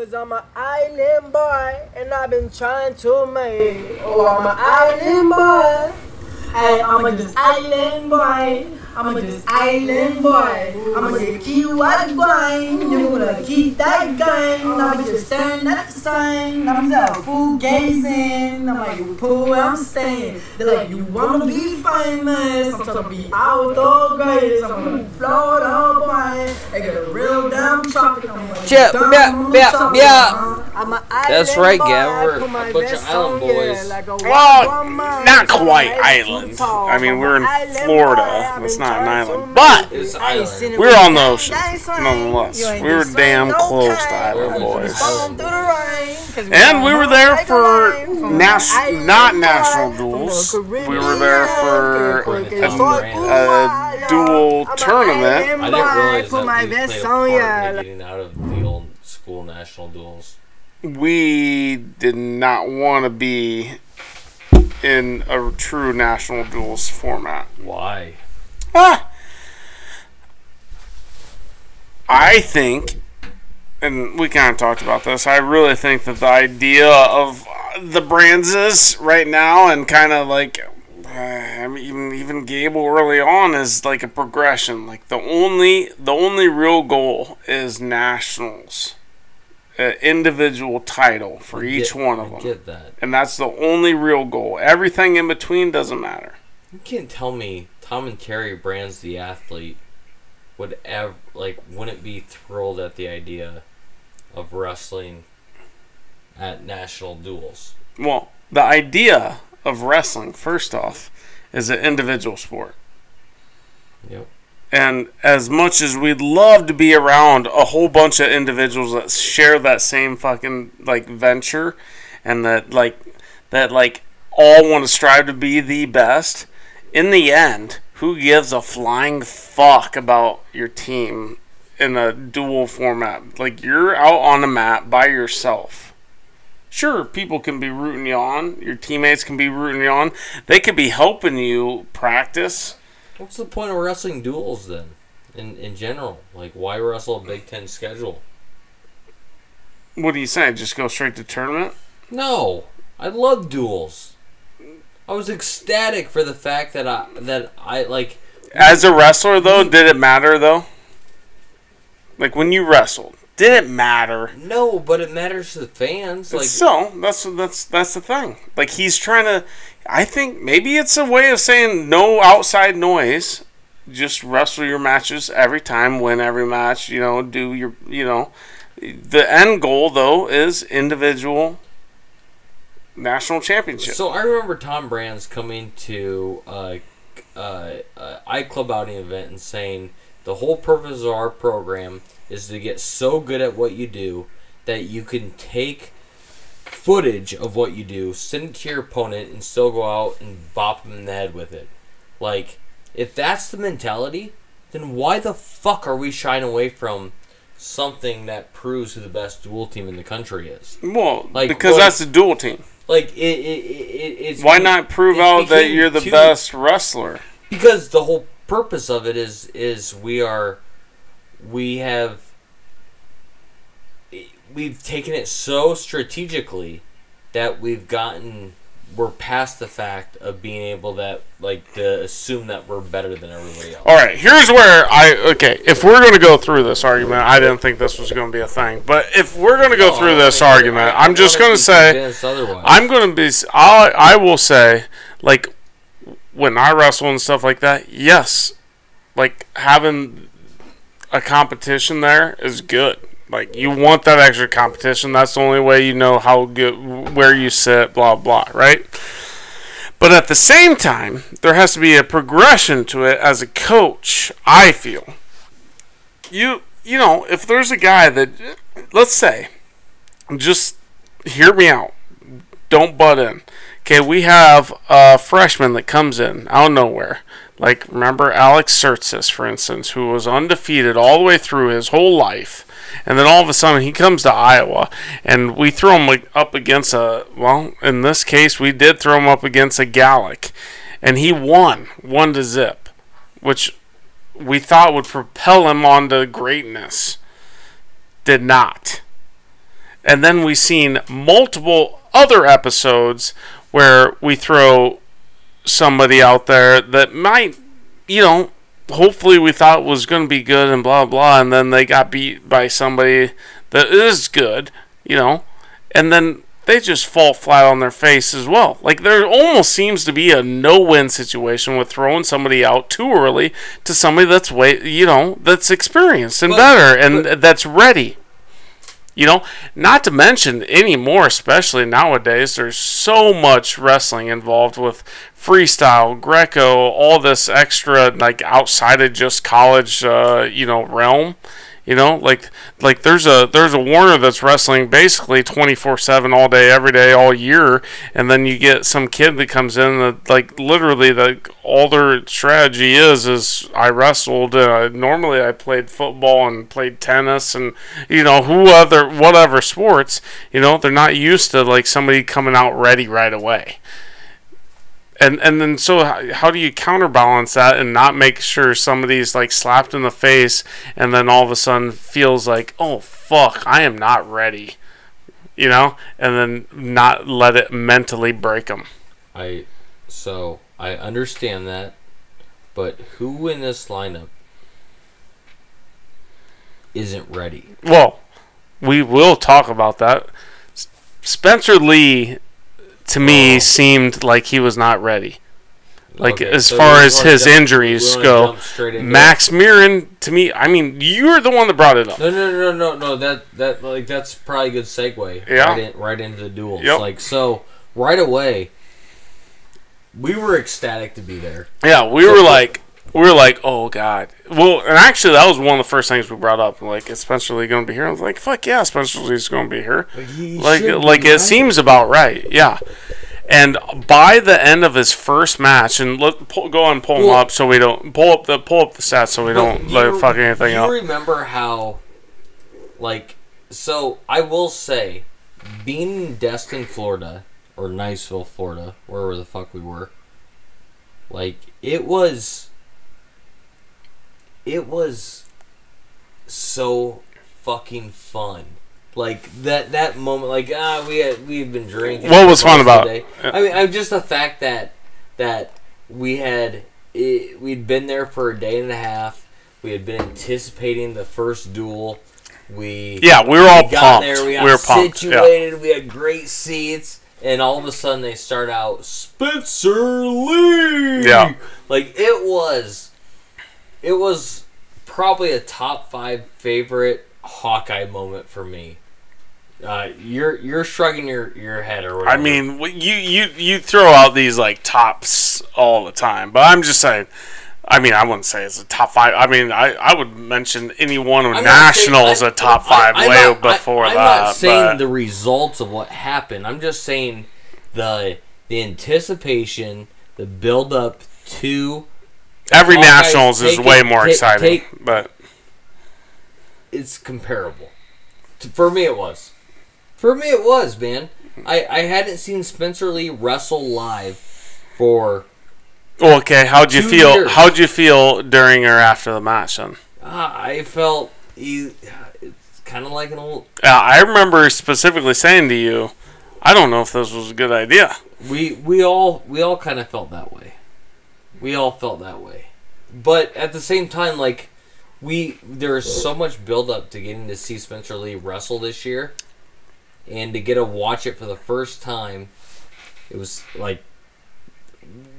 Cause I'm an island boy and I've been trying to make. Oh, I'm an island boy. Hey, I'm a just island boy. I'm a just island boy. I'm gonna keep what going. You gonna keep that going. I'm just staring at the sign. I'm just full gazing. I'm like, pool where I'm staying. They're like, you wanna be famous? I'm trying to be out the greatest. I'm gonna float up boy. I got a real damn tropic. I'm like, Yeah, dumb yeah, on yeah, top. yeah. I'm a That's right, boy. Gavin. We're a bunch of island boys. like Well, not quite I'm island. I mean, we're in I'm an island Florida. boy. I've It's been not an island. But It's I ain't island. we're with on the the ocean, nonetheless. We were damn close to island boys. just falling through the rain, 'cause we And we were there for make nas- not national duels. We were there for a- a dual I'm tournament. I didn't realize that my we played vest a part in getting out of the old school national duels. We did not want to be in a true national duels format. Why? Ah. I think, and we kind of talked about this. I really think that the idea of the brands is right now, and kind of like, I mean, even even Gable early on is like a progression. Like the only the only real goal is nationals, uh, individual title for I each get- one of I them, get that. and that's the only real goal. Everything in between doesn't matter. You can't tell me Tom and Terry Brands the athlete would ever like wouldn't be thrilled at the idea of wrestling at national duels. Well, the idea of wrestling, first off, is an individual sport. Yep. And as much as we'd love to be around a whole bunch of individuals that share that same fucking like venture and that like that like all want to strive to be the best, in the end, who gives a flying fuck about your team in a dual format? Like you're out on the mat by yourself. Sure, people can be rooting you on. Your teammates can be rooting you on. They could be helping you practice. What's the point of wrestling duels then? In in general, like why wrestle a Big Ten schedule? What do you say? Just go straight to tournament? No, I love duels. I was ecstatic for the fact that I that I like. As a wrestler, though, did it matter though? Like when you wrestled, did it matter? No, but it matters to the fans. Like so that's that's that's the thing. Like he's trying to. I think maybe it's a way of saying no outside noise. Just wrestle your matches every time, win every match. You know, do your you know. The end goal though is individual national championship. So I remember Tom Brands coming to uh, uh, uh, iClub outing event and saying the whole purpose of our program is to get so good at what you do that you can take footage of what you do, send it to your opponent, and still go out and bop them in the head with it. Like, if that's the mentality, then why the fuck are we shying away from something that proves who the best dual team in the country is? well, like, because that's a dual team. Like, it, it, it, it's Why not prove it out that you're the too- best wrestler? because the whole purpose of it is is we are we have we've taken it so strategically that we've gotten we're past the fact of being able that like to assume that we're better than everybody else. All right, here's where I okay. If we're going to go through this argument, I didn't think this was going to be a thing, but if we're going to go No, through this argument, I'm just going to say. I'm going to be. I I will say like when I wrestle and stuff like that. Yes, like having a competition there is good. Like you want that extra competition. That's the only way you know how good where you sit. Blah blah. Right. But at the same time, there has to be a progression to it as a coach. I feel. You you know if there's a guy that let's say, just hear me out. Don't butt in. Okay, we have a freshman that comes in out of nowhere. Like, remember Alex Sertzis, for instance, who was undefeated all the way through his whole life. And then all of a sudden he comes to Iowa, and we throw him up against a, well, in this case, we did throw him up against a Gallic. And he won, one to zip, which we thought would propel him on to greatness. Did not. And then we've seen multiple other episodes where we throw somebody out there that might, you know, hopefully we thought was going to be good and blah blah, and then they got beat by somebody that is good, you know, and then they just fall flat on their face as well. Like there almost seems to be a no-win situation with throwing somebody out too early to somebody that's way, you know, that's experienced and But- better and that's ready. You know, not to mention anymore, especially nowadays, there's so much wrestling involved with freestyle, Greco, all this extra like outside of just college, uh, you know, realm. You know, like like there's a there's a Warner that's wrestling basically 24/7 all day every day all year and then you get some kid that comes in that like literally like all their strategy is is I wrestled uh, normally I played football and played tennis and you know who other whatever sports, you know, they're not used to like somebody coming out ready right away and and then so how, how do you counterbalance that and not make sure somebody's like slapped in the face and then all of a sudden feels like oh fuck I am not ready you know? And then not let it mentally break them I so I understand that, but who in this lineup isn't ready? well we will talk about that. Spencer Lee to me Oh. seemed like he was not ready like Okay, as so far as his jump- injuries go jump straight into Max Murin to me I mean you're the one that brought it up. No, no, no, no, no. That that like that's probably a good segue. Yeah. Right, in, right into the duels. Yep. Like so, right away, we were ecstatic to be there. Yeah, we So- were like, we were like, oh god. Well, and actually, that was one of the first things we brought up. Like, is Spencer Lee going to be here? I was like, fuck yeah, Spencer Lee's going to be here. Like, like it seems about right. Yeah. And by the end of his first match, and let pull, go and pull him up so we don't pull up the pull up the stats so we don't let fuck anything you up. remember how, like, so I will say, being in Destin, Florida, or Niceville, Florida, wherever the fuck we were, like, it was. It was so fucking fun. Like that that moment, like ah, we had we had been drinking. What was fun about it? day. I mean, I'm just the fact that that we had it, we'd been there for a day and a half. We had been anticipating the first duel. We Yeah, we were all got pumped. there. We We, were pumped. Yeah. situated. We had great seats, and all of a sudden they start out Spencer Lee. Yeah. like it was, it was probably a top five favorite Hawkeye moment for me. Uh, you're you're shrugging your, your head or I mean, you you you throw out these like tops all the time, but I'm just saying. I mean, I wouldn't say it's a top five. I mean, I, I would mention any one of I'm nationals I- a top five I'm way not- before I, I'm that. not saying but- the results of what happened. I'm just saying the the anticipation, the build up to Every Hawkeyes nationals is way it- more take- exciting, take- but it's comparable. For me, it was. For me, it was, man. I, I hadn't seen Spencer Lee wrestle live for well, okay. How'd you feel? years. How'd you feel during or after the match? Then uh, I felt he, it's kind of like an old. uh, I remember specifically saying to you, "I don't know if this was a good idea." We we all we all kind of felt that way. We all felt that way, but at the same time, like we there is so much build up to getting to see Spencer Lee wrestle this year, and to get to watch it for the first time, it was like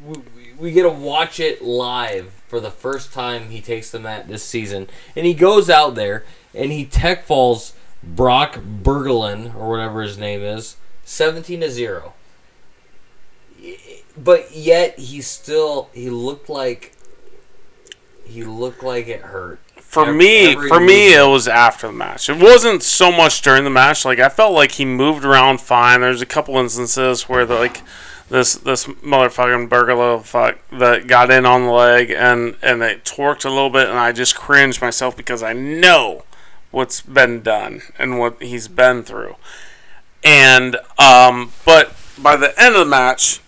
we, we get to watch it live for the first time he takes the mat this season, and he goes out there and he tech falls Brock Bergelin or whatever his name is, seventeen to zero but yet he still he looked like he looked like it hurt. For Ev- me, every for me, it was after the match. It wasn't so much during the match. Like I felt like he moved around fine. There's a couple instances where the, like this this motherfucking burglar fuck that got in on the leg and and it torqued a little bit, and I just cringed myself because I know what's been done and what he's been through. And um, but by the end of the match,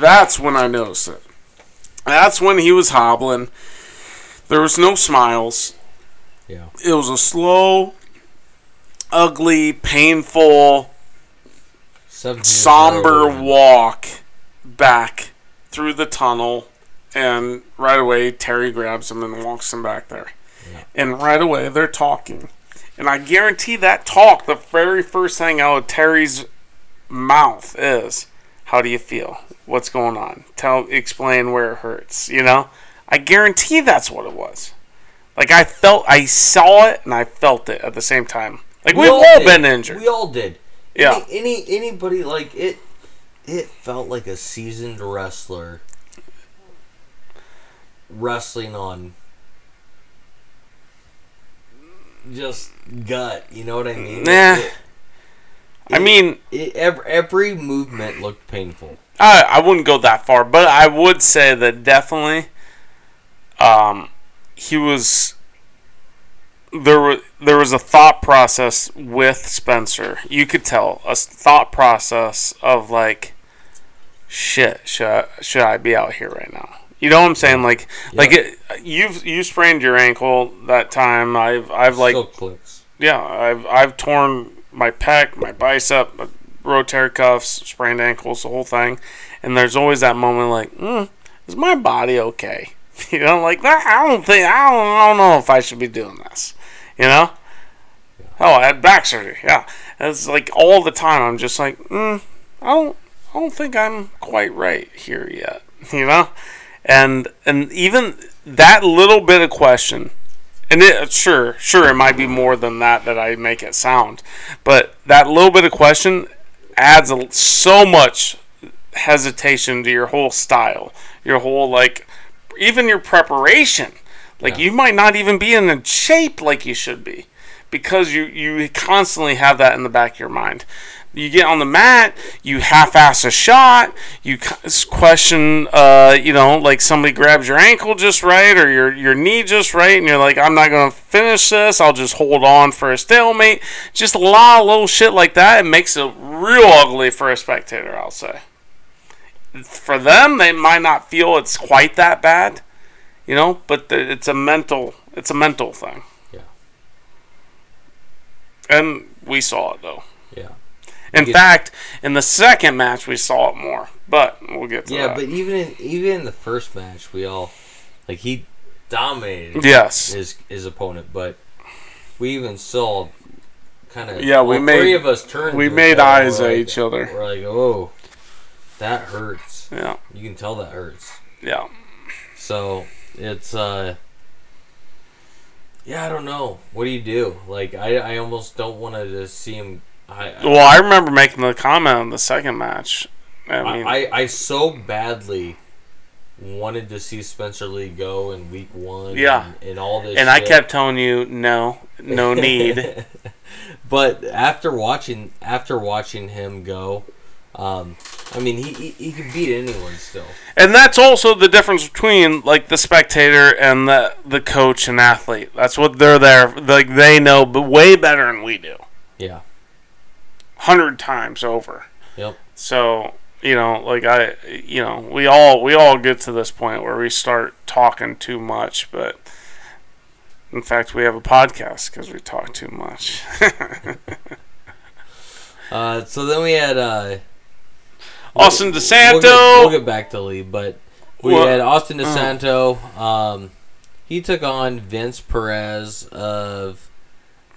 that's when I noticed it. That's when he was hobbling. There was no smiles. Yeah. It was a slow, ugly, painful, somber walk back through the tunnel, and right away Terry grabs him and walks him back there. Yeah. And right away they're talking. And I guarantee that talk, the very first thing out of Terry's mouth is, How do you feel? What's going on? Tell explain where it hurts, you know? I guarantee that's what it was. Like I felt I saw it and I felt it at the same time. Like We we've all did. been injured. We all did. Yeah. Any, any anybody like it. It felt like a seasoned wrestler wrestling on just gut. You know what I mean? Nah. It, I mean, it, every, every movement looked painful. I I wouldn't go that far, but I would say that definitely, um, he was. There was there was a thought process with Spencer. You could tell a thought process of like, shit, should I, should I be out here right now? You know what I'm saying? Like like it, you've you sprained your ankle that time. I've I've like Still clicks. yeah, I've I've torn my pec, my bicep, rotator cuffs, sprained ankles, the whole thing. And there's always that moment like, mm, is my body okay? You know, like "Nah, I don't think I don't, I don't know if I should be doing this. You know? Oh, I had back surgery. Yeah, it's like all the time. I'm just like, mm, I don't, I don't think I'm quite right here yet. You know, and and even that little bit of question and it sure sure it might be more than that that I make it sound, but that little bit of question adds a, so much hesitation to your whole style, your whole like even your preparation. Like Yeah. you might not even be in a shape like you should be because you you constantly have that in the back of your mind. You get on the mat, you half-ass a shot, you question, uh, you know, like somebody grabs your ankle just right or your your knee just right, and you're like, I'm not gonna finish this. I'll just hold on for a stalemate. Just a lot of little shit like that. It makes it real ugly for a spectator. I'll say. For them, they might not feel it's quite that bad, you know, but it's a mental it's a mental thing. Yeah. And we saw it though. Yeah. In Yeah. fact, in the second match we saw it more, but we'll get to Yeah, that. but even in, even in the first match, we all like he dominated yes, his his opponent, but we even saw kind of Yeah, we made- three of us turned. we made eyes at like- each other. We're like, oh, that hurts. yeah, You can tell that hurts. yeah. So it's uh. Yeah, I don't know. What do you do? Like, I, I almost don't want to just see him. I, I- Well, I remember making the comment on the second match. I mean, I, I, so badly wanted to see Spencer Lee go in week one. Yeah. And, and all this. and I kept telling you, no, no need. but after watching after watching him go, um, I mean he, he he can beat anyone still. and that's also the difference between like the spectator and the the coach and athlete. That's what they're there. Like they know, but way better than we do. Yeah. Hundred times over. Yep. So you know, like I, you know, we all we all get to this point where we start talking too much, but in fact, we have a podcast because we talk too much. Uh, so then we had uh, Austin we'll- DeSanto. We'll get, we'll get back to Lee, but we Well, had Austin uh. DeSanto. Um, he took on Vince Perez of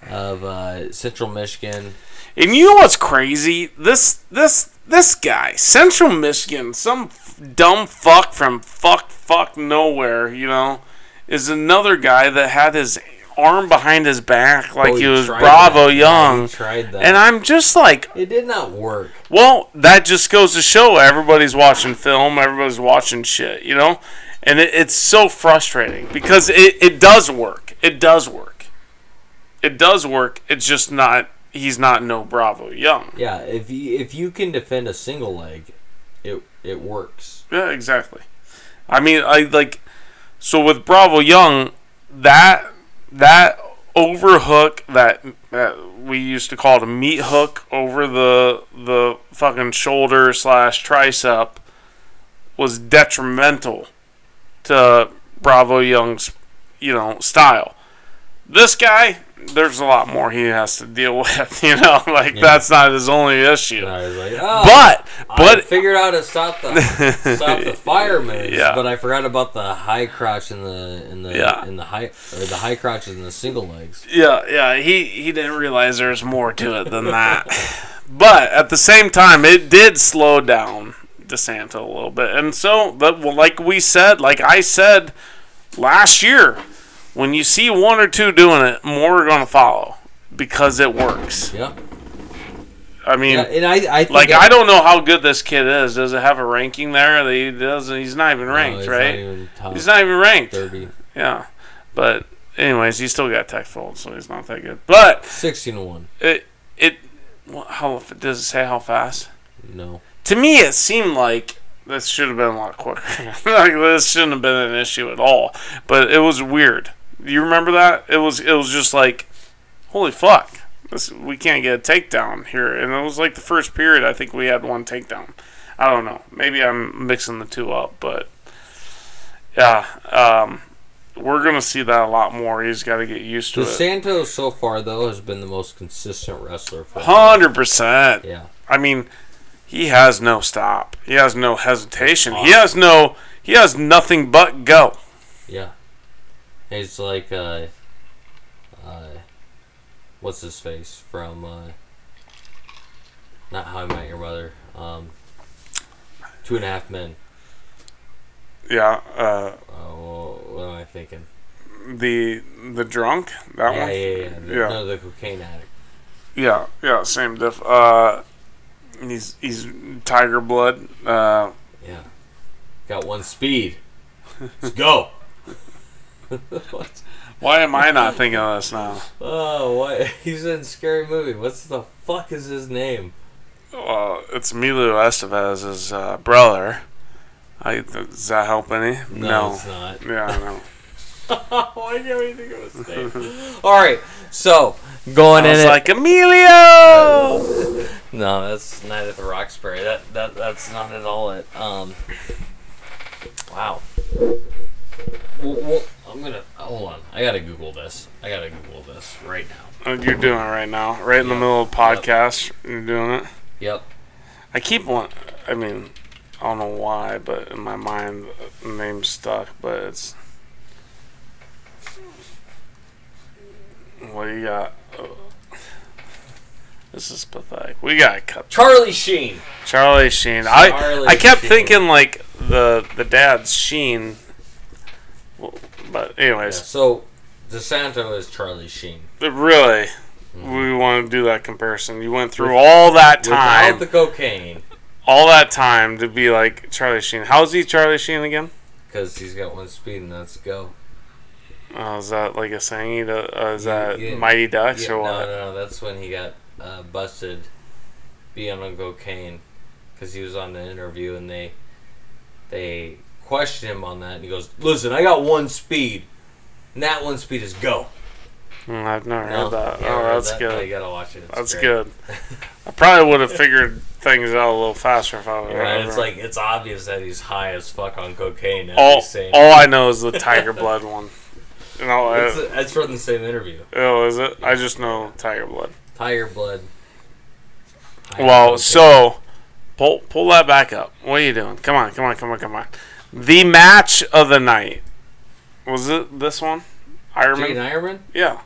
of uh, Central Michigan. And you know what's crazy? This this this guy, Central Michigan, some f- dumb fuck from fuck fuck nowhere, you know, is another guy that had his arm behind his back like Oh, he was Bravo that. Young. that, And I'm just like, it did not work. well, that just goes to show everybody's watching film, everybody's watching shit, you know? And it, it's so frustrating because it, it does work. It does work. It does work. It's just not, he's not no Bravo Young. Yeah, if you if you can defend a single leg, it it works. Yeah, exactly. I mean, I like so with Bravo Young, that that overhook that, that we used to call it a meat hook over the the fucking shoulder slash tricep was detrimental to Bravo Young's you know style. This guy there's a lot more he has to deal with. You know, like Yeah. that's not his only issue. Like, oh, But I but figured out how to stop the stop the fire moves, Yeah. but I forgot about the high crotch and the in the Yeah. in the high or the high crotches and the single legs. Yeah, yeah, he he didn't realize there's more to it than that. but at the same time, it did slow down DeSanto a little bit, and so but well, like we said, like I said last year, when you see one or two doing it, more are gonna follow because it works. Yeah, I mean. yeah, and I I think Like that- I don't know how good this kid is. Does it have a ranking there? He doesn't. He's not even no, ranked, he's right? Not even he's not even ranked. thirty. Yeah, but anyways, he still got tech fold, so he's not that good. But 16 to one. it it how does it say how fast? No, To me, it seemed like this should have been a lot quicker. like this shouldn't have been an issue at all. But it was weird. You remember that? It was it was just like, holy fuck, this we can't get a takedown here. And it was like the first period. I think we had one takedown. I don't know. Maybe I'm mixing the two up, but yeah. Um, we're gonna see that a lot more. He's got to get used to it. Santos so far though has been the most consistent wrestler for. Hundred percent. Yeah, I mean, he has no stop. He has no hesitation. He has no. He has nothing but go. yeah. He's like uh, uh, what's his face from uh, not How I Met Your Mother. Um, Two and a Half Men. Yeah. Uh, Oh, what am I thinking? the the drunk that yeah, one. yeah, yeah, The, Yeah. No, the cocaine addict. Yeah. Yeah. Same diff. Uh, he's he's tiger blood. Uh, Yeah. Got one speed. Let's go. what? why am I not thinking of this now? Oh, why? He's in Scary Movie. What's the fuck is his name? Well, it's Emilio Estevez's uh, brother. I, does that help any? No, it's not. Yeah, I know. Why can't we think of his name? All right, so going I in was it. like Emilio. no, that's Night at the Roxbury. That that that's not at all it. Um. Wow. Well, well, I'm gonna hold on. I gotta Google this. I gotta Google this right now. Oh, You're doing it right now, right in the middle of podcast. You're doing it. Yep. I keep want. I mean, I don't know why, but in my mind, the name's stuck. But it's. What do you got? Oh. This is pathetic. We gotta cut Charlie Sheen. Charlie Sheen. I I kept Sheen. thinking like the the dad's Sheen. But Yeah, anyways, so DeSanto is Charlie Sheen. really, Mm-hmm. we want to do that comparison. You went through all that time. Without the cocaine, all that time to be like Charlie Sheen. How's he Charlie Sheen again? because he's got one speed and let's go. Oh, is that like a saying? Uh, is Yeah, that yeah. Mighty Ducks Yeah, or no, what? no, no, that's when he got uh, busted being on cocaine because he was on the interview and they they questioned him on that and he goes, "Listen, I got one speed, and that one speed is go." Mm, I've never No, heard that. you Oh, heard that's that? No, you good. gotta watch it. It's That's great. good. I probably would have figured things out a little faster if I would. Yeah, it's like it's obvious that he's high as fuck on cocaine. All, all I know is the Tiger Blood one. You know, it's, it's from the same interview. oh, is it? I just know Tiger Blood. Tiger blood. on Well, so pull pull that back up. What are you doing? Come on, come on, come on, come on. The match of the night was it this one? Eierman. Jaydin Eierman. Yeah,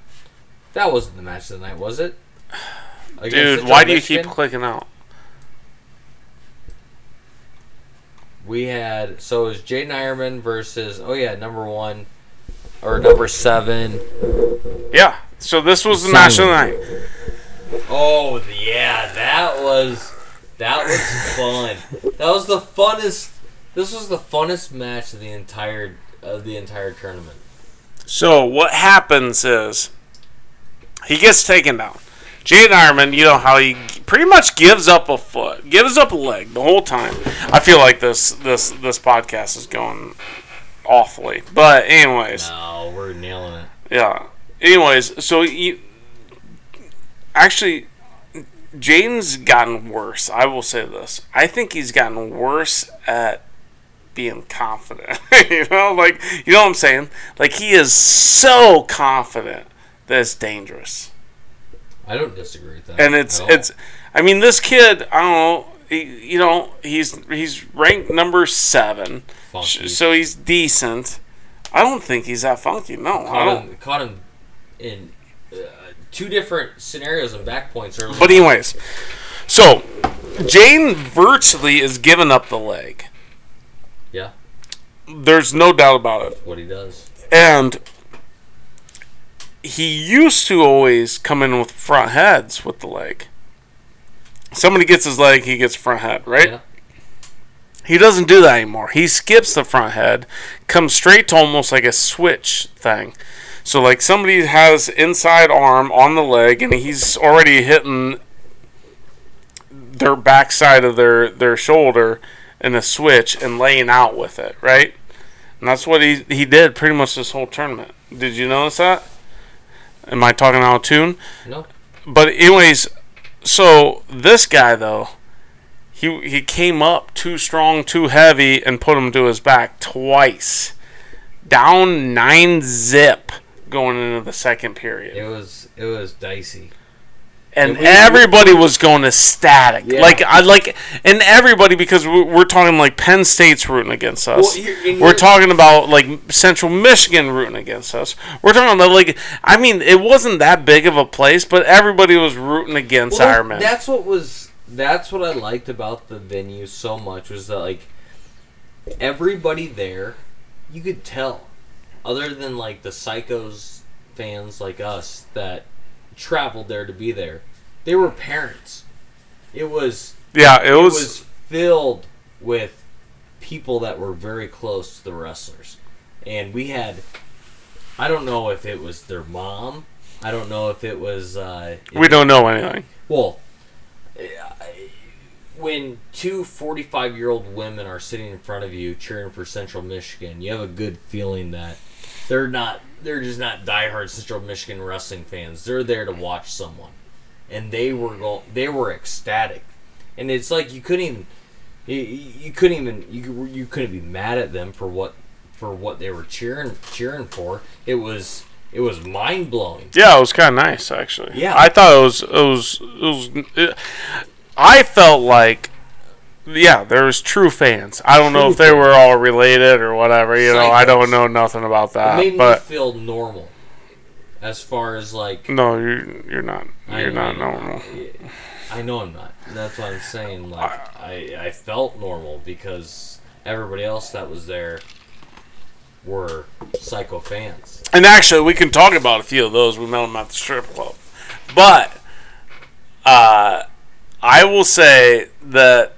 That wasn't the match of the night, was it? Against dude. Why do you Michigan? keep clicking out? We had so it was Jaydin Eierman versus oh yeah number one or number seven. Yeah. So this was the match of the night. Oh yeah, that was that was fun. that was the funnest. This was the funnest match of the entire of the entire tournament. So what happens is he gets taken down. Jaydin Eierman, you know how he pretty much gives up a foot, gives up a leg the whole time. I feel like this this this podcast is going awfully, but anyways, No, we're nailing it. yeah. Anyways, so you actually Jaydin's gotten worse. I will say this. I think he's gotten worse at being confident. you know, like you know what I'm saying? Like he is so confident that's dangerous. I don't disagree with that. And it's it's I mean this kid, I don't know, he, you know, he's he's ranked number 7. funky. So he's decent. I don't think he's that funky. No, I don't. him, caught him in uh, two different scenarios and back points early. But anyways, so Jane virtually is giving up the leg. There's no doubt about it. what he does. And he used to always come in with front heads with the leg. Somebody gets his leg, he gets front head, right? Yeah. He doesn't do that anymore. He skips the front head, comes straight to almost like a switch thing. So like somebody has inside arm on the leg and he's already hitting their backside of their their shoulder in a switch and laying out with it, right? And that's what he he did pretty much this whole tournament. Did you notice that? Am I talking out of tune? No. But anyways, so this guy though, he he came up too strong, too heavy, and put him to his back twice, down nine zip going into the second period, It was it was dicey. And we- everybody was going ecstatic, Yeah. like I like, and everybody because we- we're talking like Penn State's rooting against us. Well, we're talking about like Central Michigan rooting against us. We're talking about like, I mean, it wasn't that big of a place, but everybody was rooting against Well, that's what was that's what I liked about the venue so much was that like everybody there, you could tell, other than like the psychos fans like us that traveled there to be there, they were parents. It was Yeah, it it was. was filled with people that were very close to the wrestlers. And we had I don't know if it was their mom. I don't know if it was uh we don't know anything. well when two 45 year old women are sitting in front of you cheering for Central Michigan, you have a good feeling that they're not they're just not diehard Central Michigan wrestling fans. They're there to watch someone. And they were go- they were ecstatic. And it's like you couldn't even you, you couldn't even you, you couldn't be mad at them for what for what they were cheering cheering for. It was it was mind blowing. Yeah, it was kind of nice actually. Yeah. I thought it was. It was. It was. It, I felt like. Yeah, there was true fans. I don't know if they were all related or whatever. You know, I don't know nothing about that. It made me feel normal. As far as like no, you're you're not. I- You're not I- normal. I know I'm not. That's what I'm saying. Like I, I felt normal because everybody else that was there were psycho fans. And actually, we can talk about a few of those. We met them at the strip club. But uh, I will say that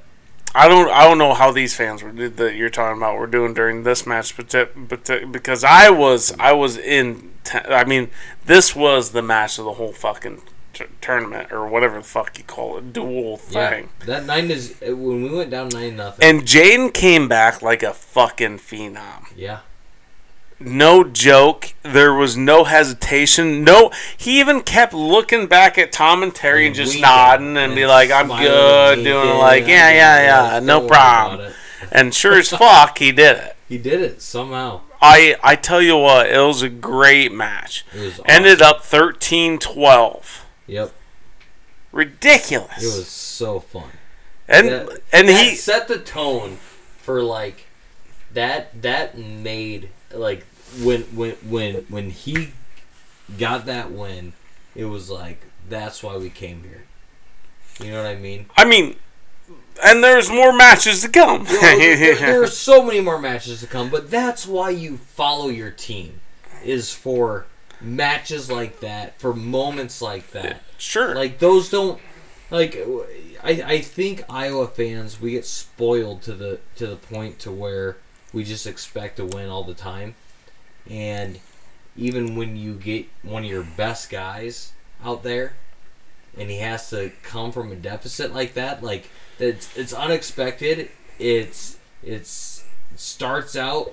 I don't I don't know how these fans were that you're talking about were doing during this match, but but because I was I was in. T- I mean, this was the match of the whole fucking t- tournament or whatever the fuck you call it, dual thing. Yeah, that nine is when we went down nine nothing. And Jaydin came back like a fucking phenom. yeah, no joke. There was no hesitation. No, he even kept looking back at Tom and Terry and, And just nodding and, and be like, "I'm good," doing winking. like, "Yeah, yeah, yeah, Don't no problem." And sure as fuck, he did it. He did it somehow. I I tell you what, it was a great match. It was Ended up 13-12. Yep, Ridiculous. it was so fun. and that- and that he set the tone for like that that made like when when when when he got that win it was like that's why we came here you know what i mean I mean, and there's more matches to come. You know, there, there are so many more matches to come but that's why you follow your team is for matches like that for moments like that sure. like those don't like I, I think Iowa fans we get spoiled to the to the point to where we just expect to win all the time and even when you get one of your best guys out there and he has to come from a deficit like that like it's it's unexpected. It's it's it starts out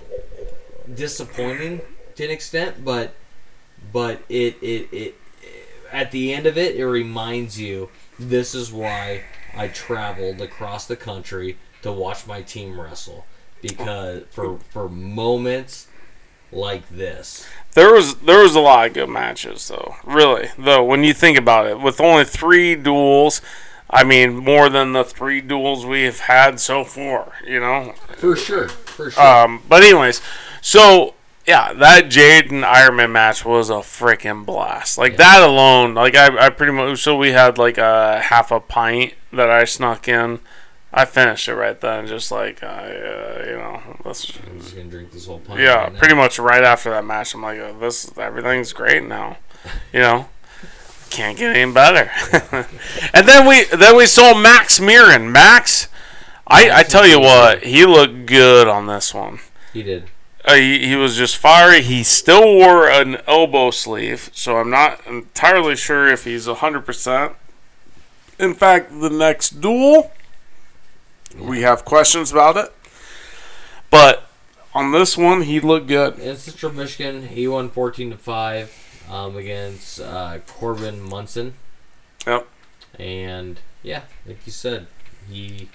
disappointing to an extent but but it it, it at the end of it, it reminds you this is why I traveled across the country to watch my team wrestle. Because for for moments like this. There was there was a lot of good matches though. Really though, when you think about it, with only three duels, I mean more than the three duels we have had so far. You know. For sure. For sure. Um, but anyways, so yeah, that Jaydin Eierman match was a freaking blast. Like Yeah. that alone, like I, I pretty much so we had like a half a pint that I snuck in. I finished it right then, just like I, uh, you know, let's I'm just gonna drink this whole pint. yeah, right pretty much right after that match, I'm like, oh, this everything's great now, you know, can't get any better. and then we then we saw Max Murin. Max, I I tell you what, he looked good on this one. He did. Uh, he, he was just fiery. He still wore an elbow sleeve, so I'm not entirely sure if he's 100%. In fact, the next duel, we have questions about it. But on this one, he looked good. In Central Michigan, he won 14 to five um, against uh, Corbin Munson. Yep. And yeah, like you said, he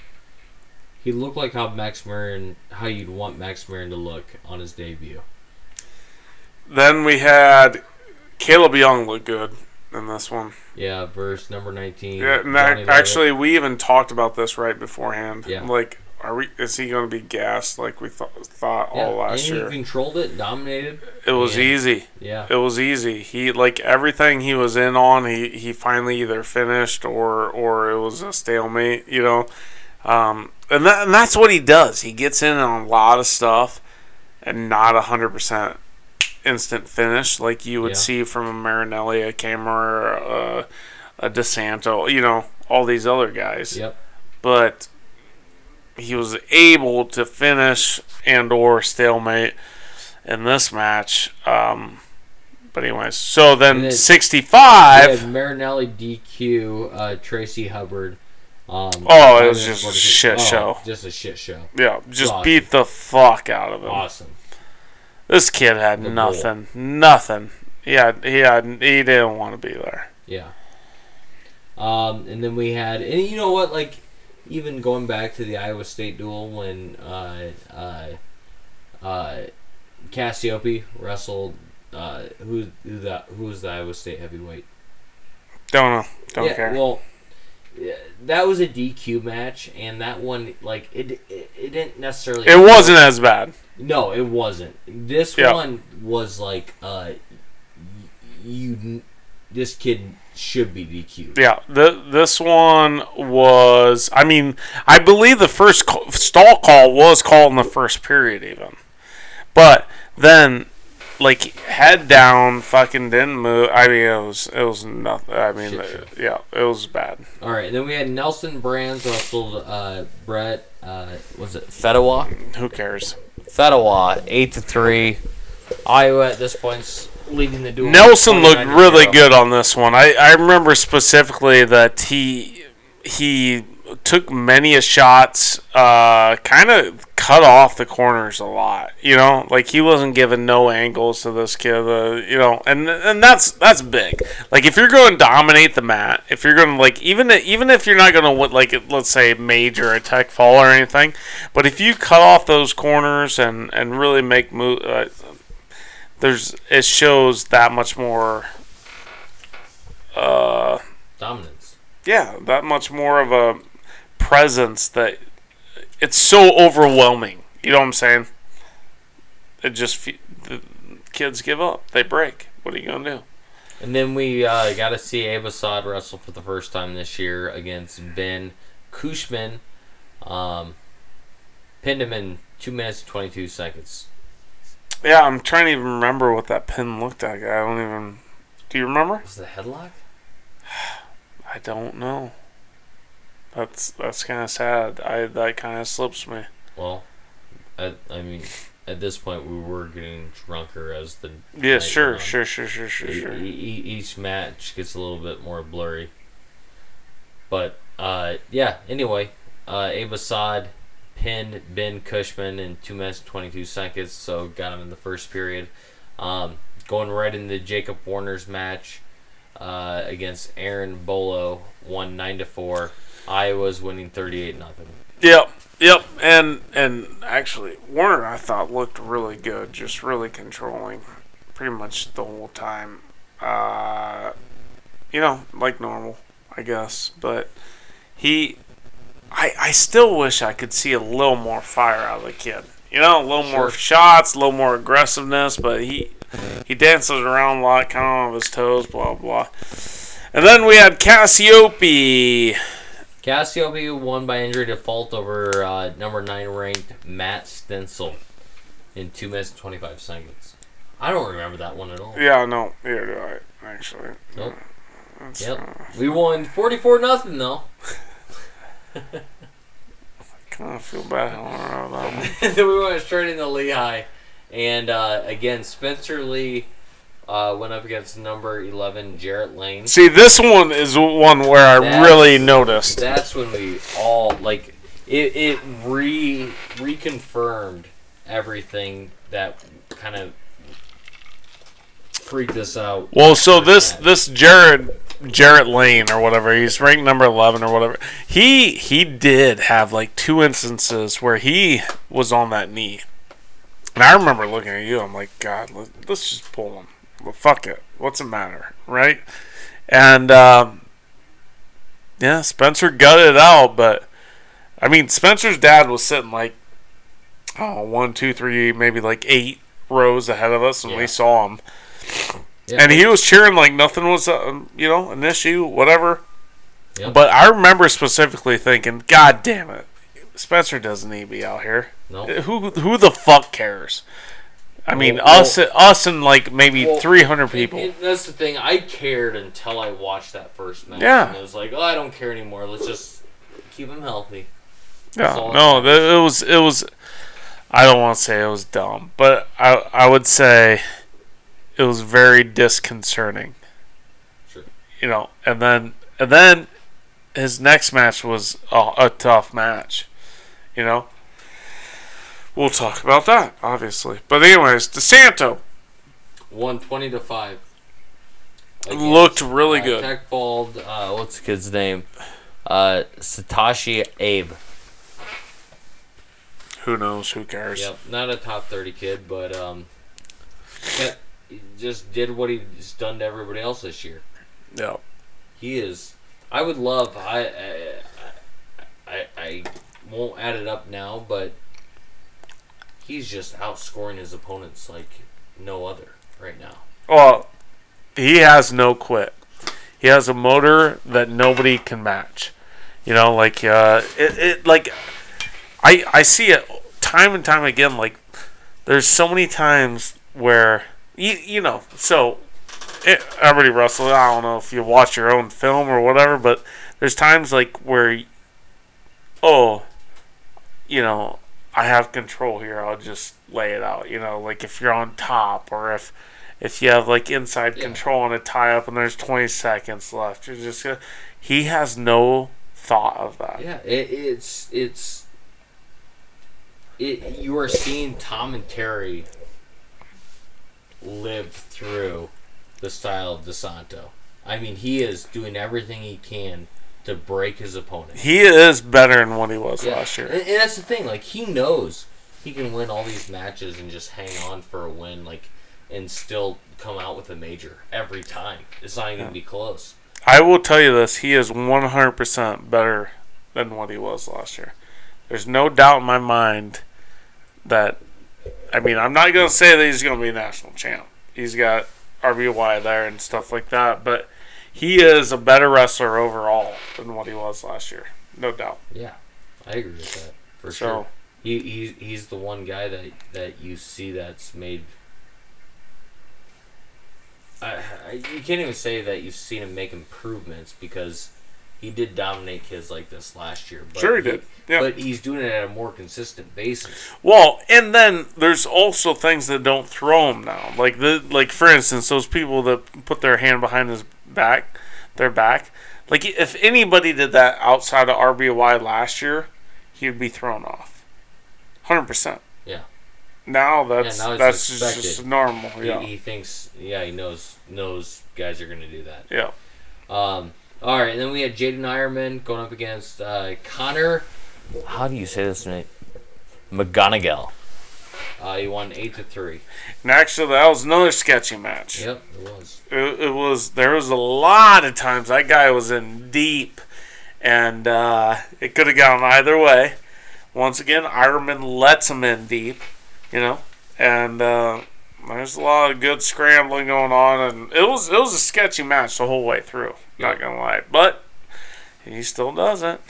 he looked like how Max Murin, how you'd want Max Murin to look on his debut. Then we had Kaleb Young look good in this one. Yeah, verse number 19. Yeah, and Levitt. actually, we even talked about this right beforehand. Yeah. Like, are we? Is he going to be gassed like we th- thought yeah, all last and year? he controlled it, dominated. It was and- easy. Yeah, It was easy. He like everything he was in on. He he finally either finished or or it was a stalemate. You know, um, and that and that's what he does. He gets in on a lot of stuff, and not a hundred percent instant finish like you would Yeah. see from a Marinelli, a Kemerer, uh, a DeSanto. You know, all these other guys. yep. But he was able to finish and or stalemate in this match. Um, but anyways, so then then- 65. Had Marinelli DQ uh, Tracy Hubbard. Um, Oh, it was just a shit oh, show. Just a shit show. Yeah, just Awesome. beat the fuck out of him. Awesome. This kid had The bull. nothing, nothing. He had, he had, he didn't want to be there. Yeah. Um, and then we had, and you know what? Like, even going back to the Iowa State duel when uh, uh, uh, Cassioppi wrestled, uh, who who that who was the Iowa State heavyweight? Don't know, don't yeah, care. Well, yeah, that was a DQ match, and that one, like, it it, it didn't necessarily. it wasn't as bad. No, it wasn't. This Yeah. one was like, uh, you, this kid should be DQ'd. Yeah, the, this one was. I mean, I believe the first call, stall call was called in the first period, even. But then, like head down, fucking didn't move. I mean, it was it was nothing. I mean, yeah, it was bad. All right, then we had Nelson Brands wrestled uh, Brett. Uh, was it Fedewa? Who cares? Fedewa, eight to three. Iowa at this point's leading the duel. Nelson looked really good on this one. I, I remember specifically that he he took many a shots, uh, kind of cut off the corners a lot. You know, like he wasn't giving no angles to this kid. Uh, you know, and and that's that's big. Like if you're going to dominate the mat, if you're going to like even even if you're not going to like let's say major attack fall or anything, but if you cut off those corners and and really make move. Uh, there's it shows that much more uh Dominance. yeah that much more of a presence that it's so overwhelming. You know what i'm saying? It just the kids give up. They break. What are you gonna do? And then we uh, got to see Abe Assad wrestle for the first time this year against Ben Kushman. Um, pinned him in two minutes and twenty two seconds. yeah i'm trying to even remember what that pin looked like. I don't even do you remember? Was it a headlock? i don't know that's that's kind of sad i that kind of slips me Well, I, I mean, at this point we were getting drunker as the yeah sure sure sure sure sure E- sure e- e- each match gets a little bit more blurry. But uh, yeah, anyway, uh, Abe Assad pinned Ben Cushman in two minutes and twenty two seconds, so got him in the first period. Um, going right into Jacob Warner's match uh, against Aaron Bolo, won nine to four. Iowa's winning thirty eight nothing. Yep, yep, and and actually Warner I thought looked really good, just really controlling, pretty much the whole time. Uh, you know, like normal, I guess, but he, I I still wish I could see a little more fire out of the kid. You know, a little more shots, a little more aggressiveness, but he he dances around a lot, kind of on his toes, blah blah. And then we had Cassioppi. Cassioppi won by injury default over uh, number nine ranked Matt Stencel in two minutes and twenty five seconds. I don't remember that one at all. Yeah, no, yeah, do I actually. Nope. That's, Yep. uh, We won forty four nothing though. I kind of feel bad. I don't know that one. then we went straight into Lehigh, and uh, again Spencer Lee uh, went up against number eleven Jaret Lane. See, this one is one where I That's- really noticed. That's when we all like it. It re reconfirmed everything that kind of freaked us out. Well, so this this Jared Jaret Lane or whatever, he's ranked number eleven or whatever. He he did have like two instances where he was on that knee, and I remember looking at you. I'm like, God, let's just pull him. Well, fuck it. What's the matter, right? And um, yeah, Spencer gutted it out, but I mean, Spencer's dad was sitting like oh one, two, three, maybe like eight rows ahead of us, and Yeah. we saw him. Yeah. And he was cheering like nothing was, uh, you know, an issue, whatever. Yep. But I remember specifically thinking, God damn it, Spencer doesn't need to be out here. No. Who who the fuck cares? I mean, Well, us us and like maybe Well, three hundred people. And- and that's the thing. I cared until I watched that first match. Yeah. And it was like, oh, I don't care anymore. Let's just keep him healthy. yeah, no, that it was it was. I don't want to say it was dumb, but I I would say it was very disconcerting. Sure. You know, and then and then his next match was a, a tough match. You know. We'll talk about that, obviously. But anyways, DeSanto One twenty to five. looked really uh, good. Tech fall, uh, what's the kid's name? Uh, Satoshi Abe. Who knows? Who cares? Yep, not a top thirty kid, but um, kept, just did what he's done to everybody else this year. Yep. He is. I would love. I I, I I won't add it up now, but he's just outscoring his opponents like no other right now. Well, he has no quit. He has a motor that nobody can match. You know, like uh, it, it like I I see it time and time again. Like there's so many times where you you know so it, everybody Russell. I don't know if you watch your own film or whatever, but there's times like where oh you know I have control here. I'll just lay it out. You know, like if you're on top or if if you have like inside Yeah. control on a tie up and there's 20 seconds left, you're just gonna, he has no thought of that. Yeah, it, it's it's it. You are seeing Tom and Terry live through the style of DeSanto. I mean, he is doing everything he can to break his opponent. He is better than what he was Yeah. last year. And, and that's the thing. Like he knows he can win all these matches and just hang on for a win, like and still come out with a major every time. It's not even gonna be close. I will tell you this: he is 100% better than what he was last year. There's no doubt in my mind that. I mean, I'm not gonna say that he's gonna be a national champ. He's got RBY there and stuff like that, but he is a better wrestler overall than what he was last year, no doubt. Yeah, I agree with that for So- sure. He, he he's the one guy that that you see that's made. I, I you can't even say that you've seen him make improvements because he did dominate kids like this last year. But Sure he did. Yeah. But he's doing it at a more consistent basis. Well, and then there's also things that don't throw him now. Like the like for instance, those people that put their hand behind his back, their back. Like if anybody did that outside of RBY last year, he'd be thrown off. Hundred percent. Yeah. Now that's now that's just, expected. just normal. He, Yeah. he thinks, yeah, he knows knows guys are gonna do that. yeah. Um, all right, and then we had Jaydin Eierman going up against uh, Connor how do you say this name? McGonagle. Uh, he won eight to three. And actually, that was another sketchy match. Yep, it was. It, it was there was a lot of times that guy was in deep, and uh, it could have gone either way. Once again, Eierman lets him in deep, you know, and uh, there's a lot of good scrambling going on, and it was it was a sketchy match the whole way through. Not gonna lie, but he still does it.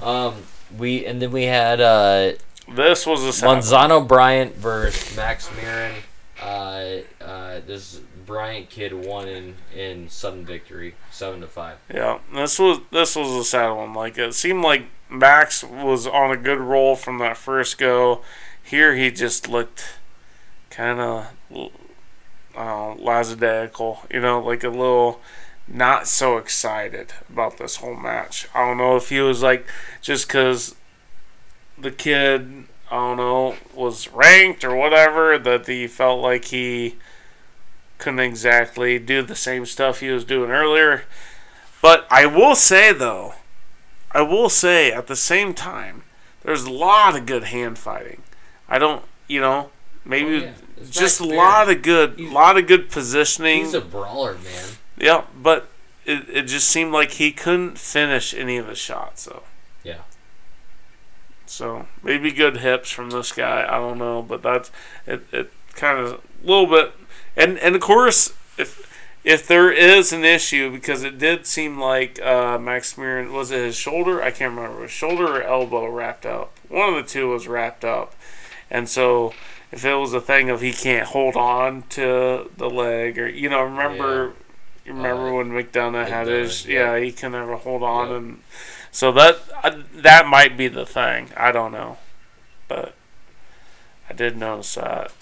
Um, we and then we had uh, This was a sad one. Manzona Bryant versus Max Murin. Uh, uh, this Bryant kid won in in sudden victory, seven to five. Yeah, this was this was a sad one. Like it seemed like Max was on a good roll from that first go. Here he just looked kind of uh, lackadaisical, you know, like a little not so excited about this whole match. I don't know if he was like just because the kid, I don't know, was ranked or whatever that he felt like he couldn't exactly do the same stuff he was doing earlier. But I will say though, I will say at the same time, there's a lot of good hand fighting. I don't, you know, maybe Oh, yeah. Just a lot of good, He's- lot of good positioning. He's a brawler, man. yeah, but it, it just seemed like he couldn't finish any of his shots. So Yeah. So maybe good hips from this guy. I don't know, but that's it. It kind of a little bit, and and of course if. If there is an issue, because it did seem like uh, Max Murin was it his shoulder? I can't remember. His shoulder or elbow wrapped up. One of the two was wrapped up, and so if it was a thing of he can't hold on to the leg, or you know, remember, you remember Uh, when McDonough had McDonough, his, yeah. yeah, he can never hold on, Yeah. and so that uh, that might be the thing. I don't know, but I did notice that.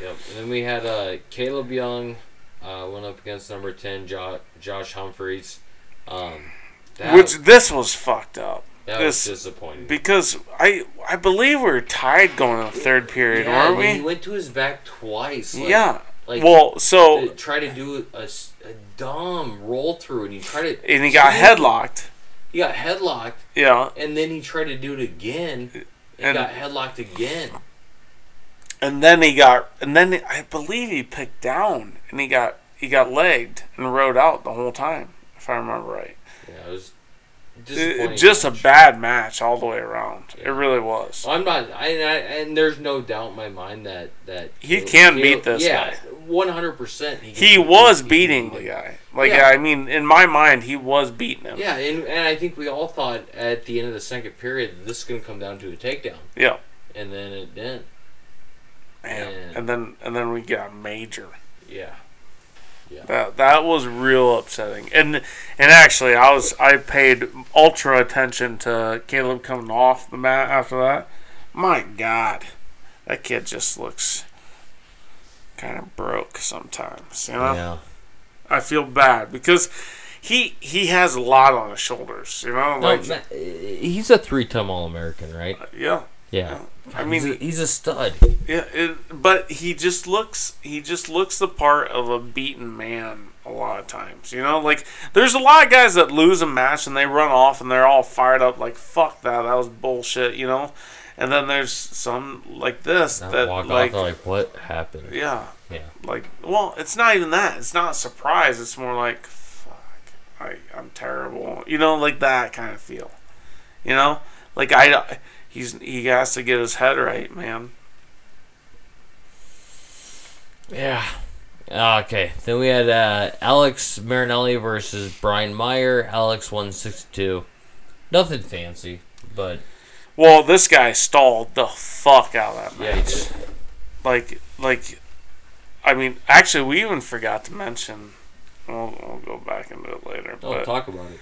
Yep. And then we had uh, Kaleb Young uh, went up against number ten jo- Josh Humphreys. Um, that, Which this was fucked up that this- was disappointing. because I I believe we were tied going in the third period, yeah, weren't and He went to his back twice. Like, yeah. Like, well, so try to do a dumb roll through, and he tried to. and he got he- headlocked. He got headlocked, Yeah, and then he tried to do it again. and And- got headlocked again. and then he got and then I believe he picked down and he got he got legged and rode out the whole time if I remember right. Yeah, it was It- disappointing. it- just a bad match all the way around. Yeah. It really was. I'm not, I, I, and there's no doubt in my mind that that He Kaleb- can Kaleb- beat this yeah, guy. one hundred percent. He was beating the guy. Like Yeah. I mean, in my mind, he was beating him. Yeah, and, and I think we all thought at the end of the second period this is going to come down to a takedown, Yeah. and then it didn't. Man. And- And then and then we got major. Yeah, That that was real upsetting. And and actually, I was I paid ultra attention to Kaleb coming off the mat after that. My God, that kid just looks kind of broke sometimes. You know, yeah, I feel bad because he he has a lot on his shoulders. You know, no, like he's a three-time All-American, right? yeah, Yeah, I mean- he's a, he's a stud. yeah. It, but he just looks he just looks the part of a beaten man a lot of times. You know, like there's a lot of guys that lose a match and they run off and they're all fired up like fuck that that was bullshit. You know, and then there's some like this Not that walk like off like what happened? yeah Yeah. like well it's not even that it's not a surprise it's more like fuck I I'm terrible you know like that kind of feel you know like I he's he has to get his head right man Yeah. Okay. Then we had uh, Alex Marinelli versus Brian Meyer. Alex won six two. Nothing fancy, but well this guy stalled the fuck out of that match like like I mean actually we even forgot to mention we'll, we'll go back into it later but talk about it.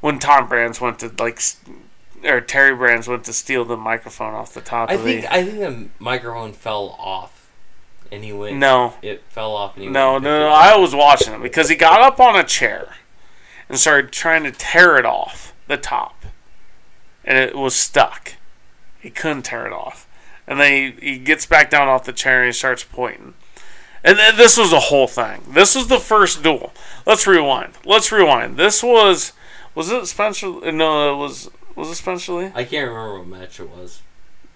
when Tom Brands went to like or Terry Brands went to steal the microphone off the top I of think the I think the microphone fell off, Anyway, no It fell off, Anyway, No, no, no. I was watching it because he got up on a chair and started trying to tear it off the top, and it was stuck. He couldn't tear it off, and then he, he gets back down off the chair and he starts pointing. And then this was a whole thing. This was the first duel. Let's rewind. Let's rewind. This was was it Spencer? No, it was Was Lee? I can't remember what match it was.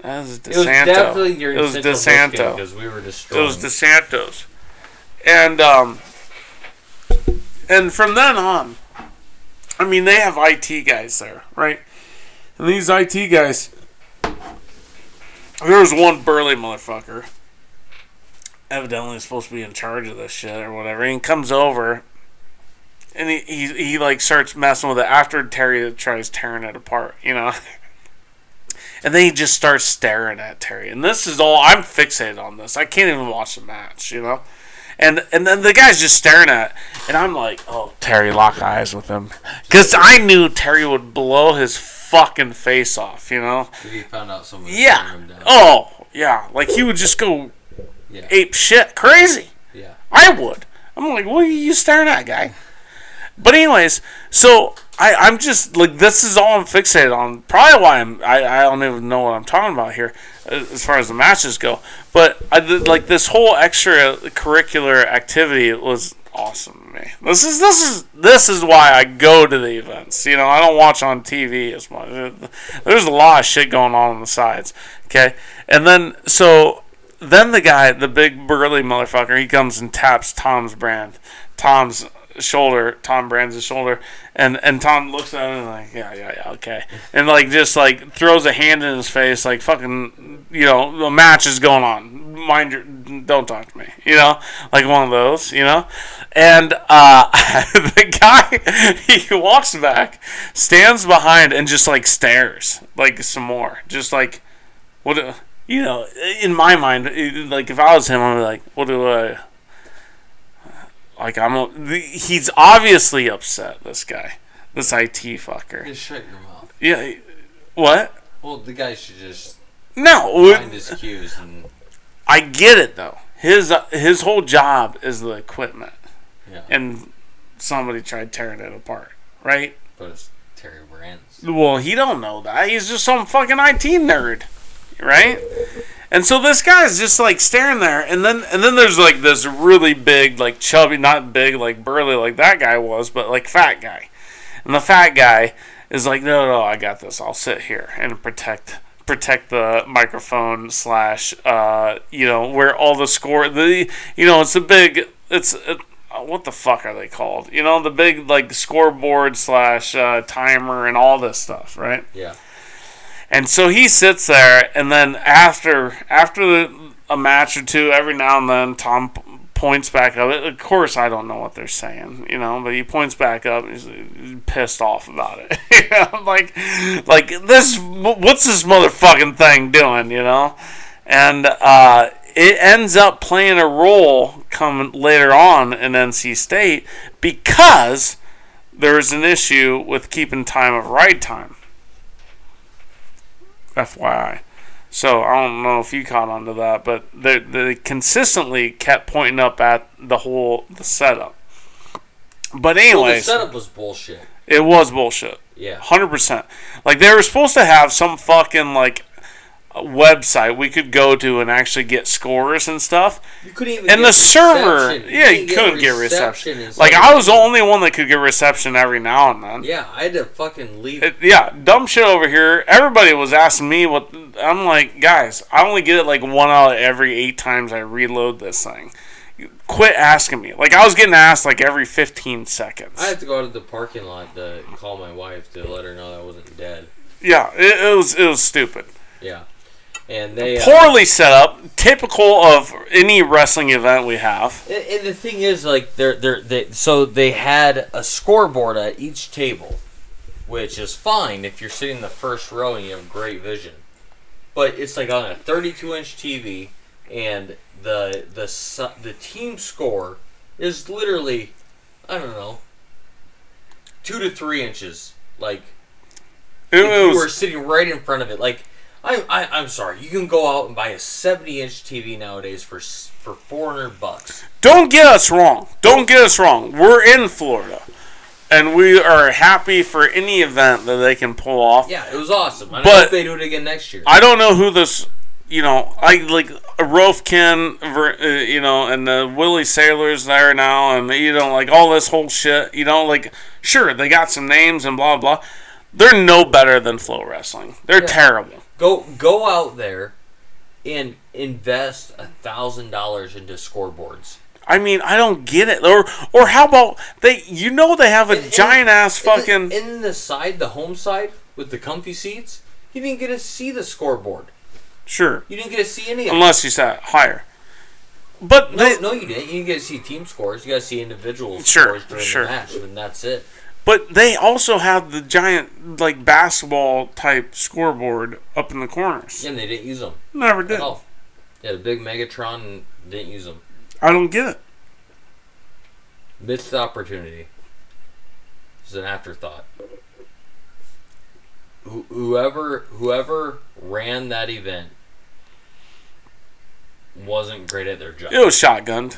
That was It was definitely during It was Central DeSanto. because we were destroyed. It was DeSantos. And um and from then on, I mean they have IT guys there, right? And these IT guys there was one burly motherfucker evidently supposed to be in charge of this shit or whatever. And he comes over and he, he, he like starts messing with it after Terry tries tearing it apart, you know. And then he just starts staring at Terry. And this is all I'm fixated on this. I can't even watch the match, you know? And and then the guy's just staring at it. And I'm like, oh, Terry, lock eyes with him. Because I knew Terry would blow his fucking face off, you know? He found out someone Yeah. Oh, yeah. Like he would just go yeah. ape shit crazy. Yeah. I would. I'm like, what are you staring at, guy? But anyways, so I, I'm just like this is all I'm fixated on. Probably why I'm I, I don't even know what I'm talking about here uh, as far as the matches go. But I like this whole extracurricular activity was awesome to me. This is this is this is why I go to the events. You know, I don't watch on TV as much. There's a lot of shit going on on the sides. Okay, and then so then the guy, the big burly motherfucker, he comes and taps Tom's brand, Tom's shoulder, Tom Brand's shoulder, and and Tom looks at him and like, yeah, yeah, yeah, okay, and like just like throws a hand in his face, like fucking, you know, the match is going on. Mind your, don't talk to me, you know, like one of those, you know, and uh, the guy he walks back, stands behind, and just like stares, like some more, just like what. you know, in my mind, like if I was him, I'd be like, "What do I?" Like I'm. A, he's obviously upset. This guy, this IT fucker. Just shut your mouth. Yeah. What? Well, the guy should just No. find his cues and I get it though. His uh, his whole job is the equipment, yeah. and somebody tried tearing it apart, right? but it's Terry Brands. Well, he don't know that. He's just some fucking IT nerd, right? And so this guy's just like staring there, and then and then there's like this really big, like chubby, not big, like burly, like that guy was, but like fat guy. And the fat guy is like, no, no, I got this. I'll sit here and protect protect the microphone slash, uh, you know, where all the score, the you know, it's a big, it's. It, uh, what the fuck are they called? You know, the big like scoreboard slash uh, timer and all this stuff, right? Yeah. And so he sits there, and then after after the, a match or two, every now and then Tom p- points back up. Of course, I don't know what they're saying, you know, but he points back up. He's, pissed off about it. like, like this. What's this motherfucking thing doing? You know, and uh, it ends up playing a role coming later on in NC State because there's an issue with keeping time of ride time. FYI. So I don't know if you caught on to that, but they, they consistently kept pointing up at the whole the setup. But Well, the anyways, setup was bullshit. it was bullshit. Yeah. Hundred percent. Like they were supposed to have some fucking like website we could go to and actually get scores and stuff. You couldn't even And get the server, reception. yeah, you didn't couldn't get reception. in Like I was the only one that could get reception every now and then. Yeah, I had to fucking leave. It- yeah, dumb shit over here. Everybody was asking me what. I'm like, guys, I only get it like one out of every eight times I reload this thing. Quit asking me. Like I was getting asked like every 15 seconds. I had to go to the parking lot to call my wife to let her know I wasn't dead. yeah, it, it was it was stupid. Yeah. And they. Uh, Poorly set up, typical of any wrestling event we have. and, the thing is, like, they're, they're, they, so they had a scoreboard at each table, which is fine if you're sitting in the first row and you have great vision. But it's like on a 32 inch TV, and the the the team score is literally, I don't know, two to three inches. Like It, if you were sitting right in front of it, like I, I I'm sorry, you can go out and buy a 70 inch TV nowadays for for 400 bucks. Don't get us wrong. Don't get us wrong. We're in Florida. And we are happy for any event that they can pull off. Yeah, it was awesome. I But- they do it again next year. I don't know who this, you know, I like Rofkin, uh, you know, and the Willie Sailors there now, and you know, like all this whole shit. You know, like sure they got some names and blah blah. They're no better than FloWrestling. They're Yeah. terrible. Go go out there and invest a thousand dollars into scoreboards. I mean, I don't get it. Or or how about they? You know they have a giant ass fucking. in the side, the home side with the comfy seats. You didn't get to see the scoreboard. sure, You didn't get to see any of unless you sat higher. But No, they, no, you didn't. You didn't get to see team scores. You got to see individual Sure, scores during sure. the match, and that's it. But they also have the giant like basketball type scoreboard up in the corners. And they didn't use them Never did. all. They had a big Megatron and didn't use them. I don't get it. Missed the opportunity. It's an afterthought. Who- Whoever whoever ran that event wasn't great at their job. It was shotgunned.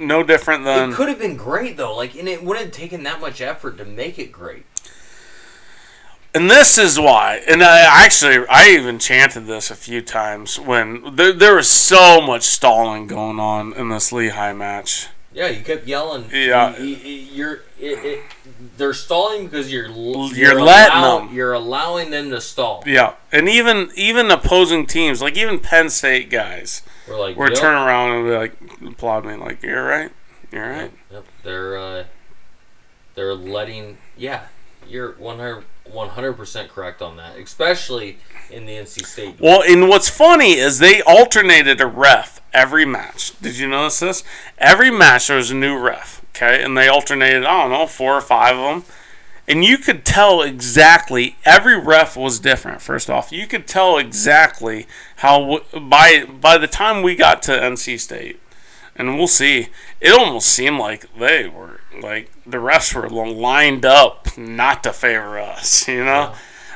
No different than It could have been great though, like, and it wouldn't have taken that much effort to make it great. And this is why, and I actually, I even chanted this a few times when there, there was so much stalling going on in this Lehigh match. Yeah, you kept yelling. Yeah. you, you're. It, they're stalling because you're. l- You're letting them. You're allowing them to stall. Yeah, and even even opposing teams, like even Penn State guys, We're like. were yep, turning around and be like applaud me, like you're right, you're right. Yep, yep. They're. Uh, they're letting. Yeah, you're 100 percent correct on that, especially in the NC State. Well, and what's funny is they alternated a ref every match. Did you notice this? Every match there was a new ref, okay, and they alternated. I don't know, four or five of them. And you could tell exactly every ref was different. First off, you could tell exactly how by by the time we got to NC State, and we'll see. It almost seemed like they were like the refs were lined up not to favor us. You know,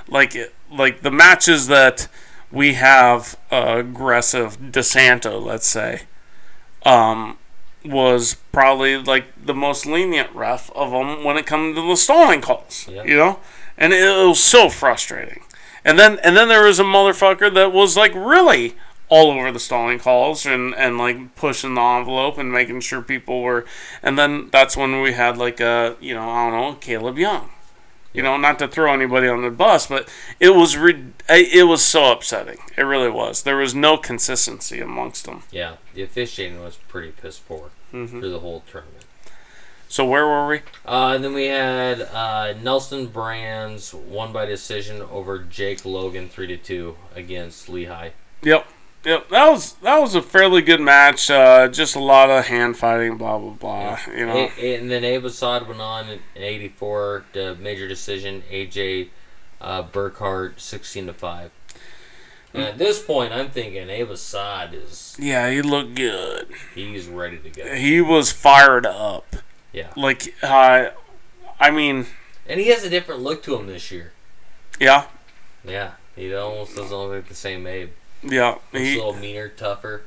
like it, like the matches that we have uh, aggressive DeSanto, let's say, um, was probably like the most lenient ref of them when it comes to the stalling calls. Yeah. You know, and it, it was so frustrating. And then and then there was a motherfucker that was like really all over the stalling calls and and like pushing the envelope and making sure people were. And then that's when we had like a you know I don't know Kaleb Young. You know, not to throw anybody on the bus, but it was re- it was so upsetting. It really was. There was no consistency amongst them. Yeah, the officiating was pretty piss poor Mm-hmm. through the whole tournament. So where were we? Uh, then we had uh, Nelson Brands won by decision over Jake Logan three to two against Lehigh. Yep. Yep, that was that was a fairly good match. Uh, just a lot of hand fighting, blah blah blah. You know, and then Abe Assad went on in '84 to major decision. AJ uh, Burkhart sixteen to five. And at this point, I'm thinking Abe Assad is yeah, he looked good. he's ready to go. He was fired up. Yeah, Like, uh, I mean, and he has a different look to him this year. yeah, Yeah, he almost doesn't look like the same Abe. Yeah. Looks a little meaner, tougher.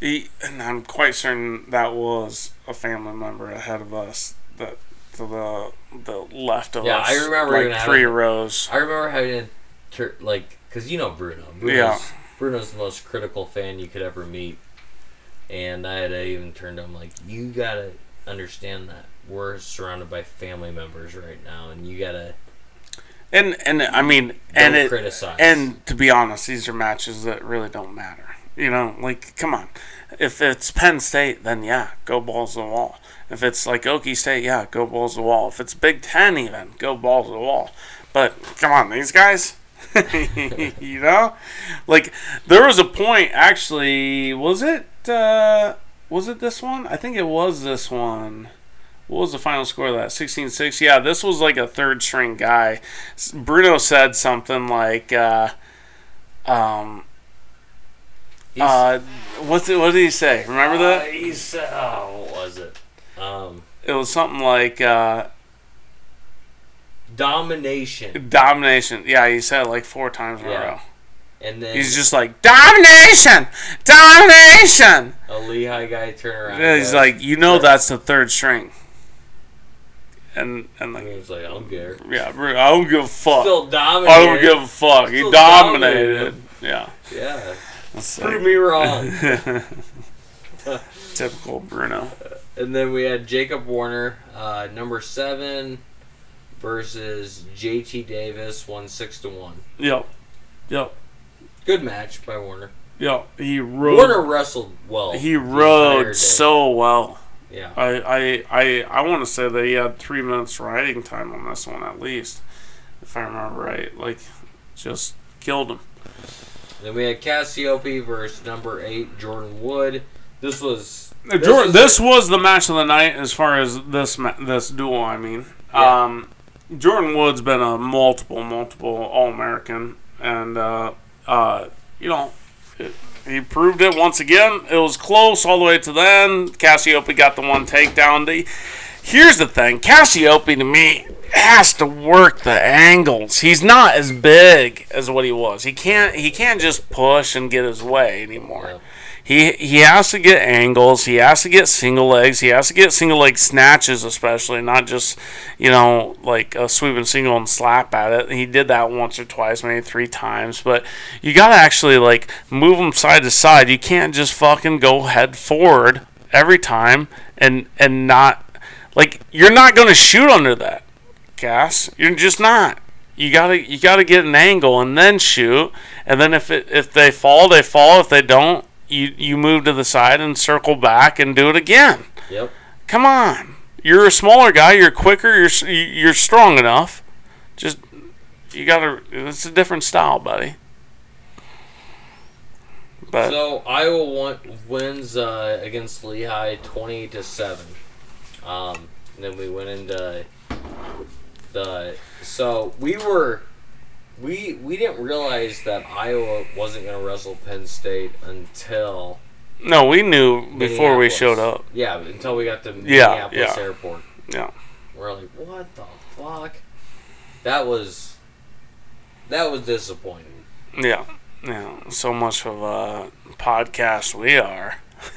he, and I'm quite certain that was a family member ahead of us. That the the left of Yeah, us. Yeah, I remember like three having- rows. I remember having a tur- like because you know Bruno. Bruno's, Yeah. Bruno's the most critical fan you could ever meet, and I had to even turned to him like, you gotta understand that we're surrounded by family members right now, and you gotta And and I mean, don't and it criticize. And to be honest, these are matches that really don't matter. You know, like come on. If it's Penn State, then yeah, go balls to the wall. If it's like Okie State, yeah, go balls to the wall. If it's Big Ten, even go balls to the wall. But come on, these guys. you know, like there was a point. Actually, was it? Uh, was it this one? I think it was this one. What was the final score of that? 16-6? Yeah, this was like a third string guy. Bruno said something like, uh, um, uh, what's it, what did he say? Remember uh, that? he said, oh, what was it? Um, It was something like, uh, domination, domination. Yeah, he said it like four times in Yeah. a row. and then He's just like, domination! Domination! a Lehigh guy turn around. Yeah, he's goes- like, you know that's the third string. And, and like, he's like, I don't care. yeah, Bruno, I don't give a fuck. Still I don't give a fuck. He dominated. dominated. Yeah. Yeah, prove like- me wrong. Typical Bruno. And then we had Jacob Warner, uh, number seven, versus JT Davis, won six to one. Yep. Yep. Good match by Warner. Yep. He rode. Warner wrestled well. he rode so well. Yeah. I I I, I want to say that he had three minutes riding time on this one at least, if I remember right. Like, just killed him. Then we had Cassioppi versus number eight Jordan Wood. This was Uh, Jordan, was this was the match of the night as far as this this duel. I mean, Yeah. um, Jordan Wood's been a multiple, multiple All American, and uh, uh, you know, it, he proved it once again. It was close all the way to the end. Cassioppi got the one takedown. The, here's the thing: Cassioppi to me has to work the angles. He's not as big as what he was. He can't. He can't just push and get his way anymore. Yeah. He he has to get angles. He has to get single legs. He has to get single leg snatches, especially not just you know like uh, a sweep and single and slap at it. He did that once or twice, maybe three times. But you got to actually like move them side to side. You can't just fucking go head forward every time and and not like you're not gonna shoot under that, Cass. You're just not. You gotta you gotta get an angle and then shoot. And then if it if they fall, they fall. If they don't, you you move to the side and circle back and do it again. Yep. Come on, you're a smaller guy. You're quicker. You're you're strong enough. Just you gotta. It's a different style, buddy. But So Iowa won, wins uh, against Lehigh twenty to seven. Um, and then we went into the so we were we we didn't realize that Iowa wasn't going to wrestle Penn State until no, we knew before we showed up. Yeah, until we got to Yeah, Minneapolis yeah. Airport. Yeah. We're like, what the fuck? That was that was disappointing. Yeah, yeah. So much of a podcast we are.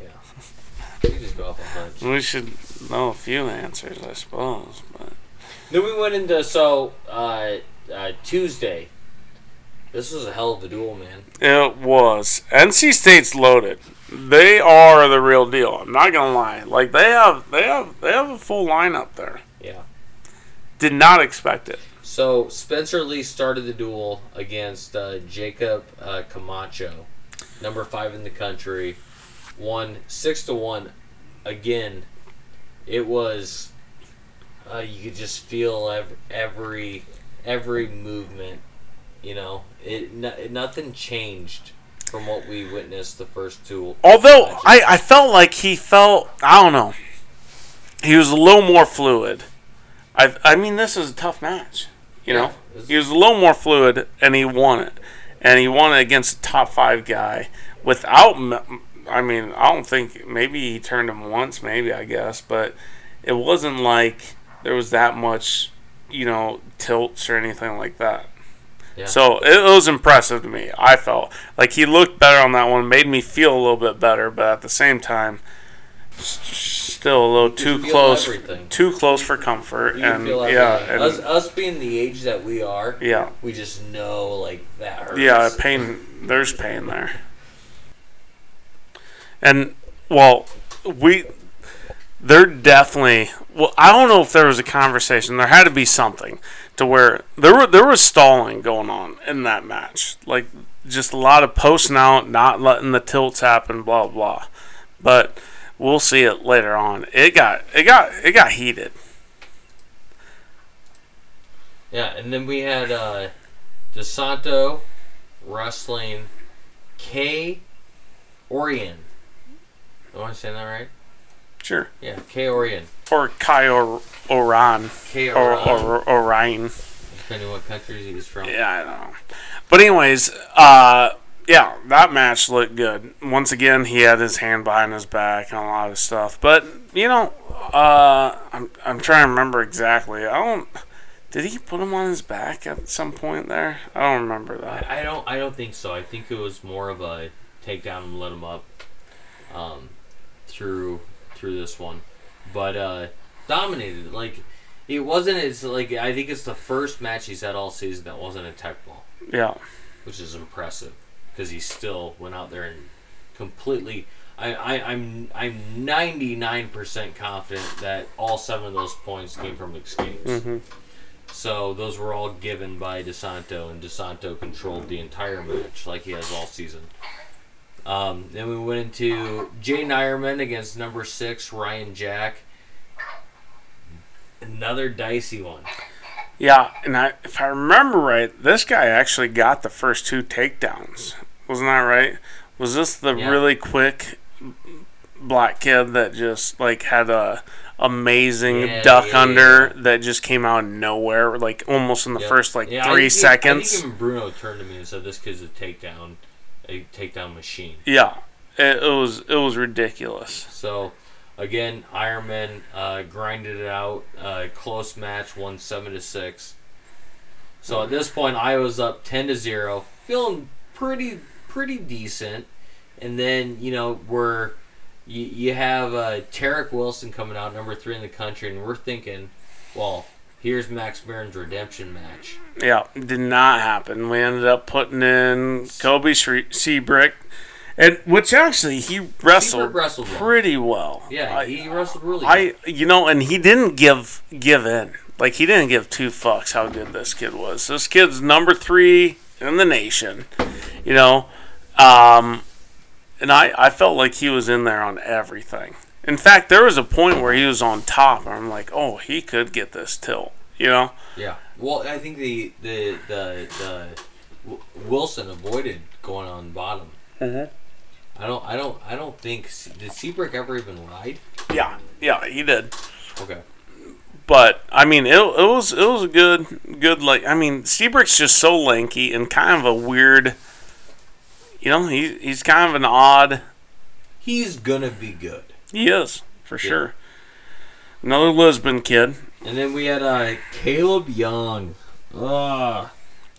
Yeah. We just go off a hunch. We should know a few answers, I suppose. But Then we went into so uh, uh, Tuesday. This was a hell of a duel, man. it was NC State's loaded. They are the real deal. I'm not gonna lie. Like they have, they have, they have a full lineup there. Yeah. Did not expect it. So Spencer Lee started the duel against uh, Jacob uh, Camacho, number five in the country, won six to one. Again, it was uh, you could just feel ev- every every movement. You know, it, no, nothing changed from what we witnessed the first two. Although matches. I, I felt like he felt, I don't know, he was a little more fluid. I, I mean, this is a tough match. You know, Yeah, it's- he was a little more fluid, and he won it, and he won it against a top five guy without. m- I mean, I don't think maybe he turned him once, maybe I guess, but it wasn't like there was that much, you know, tilts or anything like that. Yeah. So it was impressive to me. I felt like he looked better on that one, made me feel a little bit better, but at the same time, still a little too close, everything. too close for comfort. And yeah, and us, us being the age that we are, yeah, we just know like that hurts. yeah, pain. There's pain there. And well, we they're definitely well. I don't know if there was a conversation. There had to be something to where there were there was stalling going on in that match. Like just a lot of posting out, not letting the tilts happen, blah blah. But we'll see it later on. It got it got it got heated. Yeah, and then we had uh, DeSanto wrestling K Orion. Am I saying that right? Sure. Yeah, K Orion. Or Kai or Oran K or Orion. or Orion. depending what countries he's from. Yeah, I don't know. But anyways, uh, yeah, that match looked good. Once again, he had his hand behind his back and a lot of stuff. But you know, uh, I'm I'm trying to remember exactly. I don't. Did he put him on his back at some point there? I don't remember that. I, I don't. I don't think so. I think it was more of a takedown and let him up um, through through this one, but uh, dominated. Like it wasn't. It's like I think it's the first match he's had all season that wasn't a tech fall. Yeah, which is impressive because he still went out there and completely. I, I, I'm I'm 99% confident that all seven of those points came from escapes. Mhm. So those were all given by DeSanto, and DeSanto controlled the entire match like he has all season. Um, then we went into Jaydin Eierman against number six Ryan Jack. Another dicey one. Yeah, and I, if I remember right, this guy actually got the first two takedowns. Wasn't that right? Was this the Yeah. really quick black kid that just like had a amazing Yeah, duck yeah, under that just came out of nowhere, like almost in the Yep. first like Yeah, I three I seconds? think even Bruno turned to me and said, "This kid's a takedown, a takedown machine." yeah, it, it was it was ridiculous. So, again, Eierman uh, grinded it out. Uh, close match, won seven to six. So at this point, I was up ten to zero, feeling pretty pretty decent. And then you know we're you, you have uh, Tariq Wilson coming out number three in the country, and we're thinking, well, here's Max Murin's redemption match. Yeah, did not happen. We ended up putting in Cobe Siebrecht, and which actually he wrestled, wrestled pretty well. Yeah, I, he wrestled really. good. I you know, and he didn't give give in. Like he didn't give two fucks how good this kid was. This kid's number three in the nation. You know, um, and I I felt like he was in there on everything. In fact, there was a point where he was on top, and I'm like, oh, he could get this tilt. You know. Yeah. Well, I think the the the, the W- Wilson avoided going on bottom. Mhm. I don't. I don't. I don't think did Siebrecht ever even ride. Yeah, yeah, he did. Okay. But I mean, it, it was it was a good good like I mean, Siebrecht's just so lanky and kind of a weird. You know, he he's kind of an odd. He's gonna be good. He is for sure. Another Lisbon kid. And then we had uh, Kaleb Young. Ugh.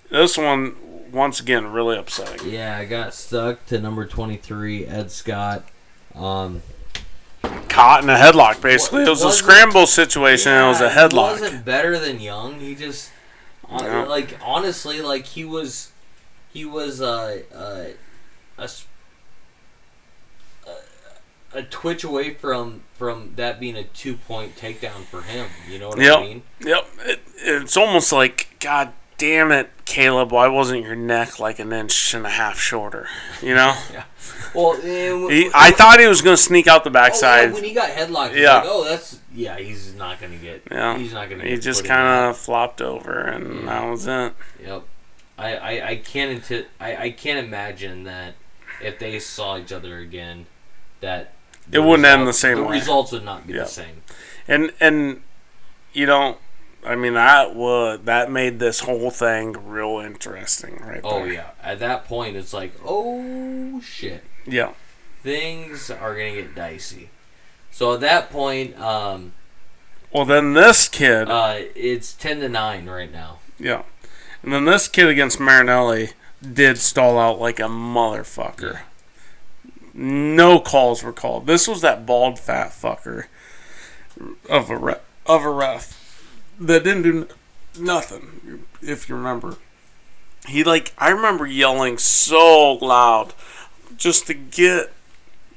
This one once again really upsetting. Yeah, I got stuck to number twenty three, Ed Scott. Um, Caught in a headlock basically. It was a scramble situation. and it was a yeah, He headlock. wasn't better than Young. He just, Yeah. like honestly, like he was, he was uh, uh, a a- twitch away from from that being a two point takedown for him. You know what Yep. I mean? Yep. It, it's almost like God damn it, Kaleb. Why wasn't your neck like an inch and a half shorter? You know. yeah. Well, and, He, I thought he was going to sneak out the Oh, yeah, backside. when he got headlocked, yeah. Like, oh, that's yeah. He's not gonna get. Yeah. He's not gonna. he get just kind of flopped over, and Yeah. that was it. Yep. I, I, I can't inti- I, I can't imagine that if they saw each other again, that It wouldn't end the same The way. results would not be Yeah. the same. And and you know, I mean that would that made this whole thing real interesting, right Oh there. yeah. At that point, it's like, oh shit, Yeah. things are gonna get dicey. So at that point, um, Well, then this kid, uh, it's ten to nine right now. yeah, and then this kid against Marinelli did stall out like a motherfucker. No calls were called. This was that bald fat fucker of a ref, of a ref that didn't do nothing. If you remember, he like I remember yelling so loud just to get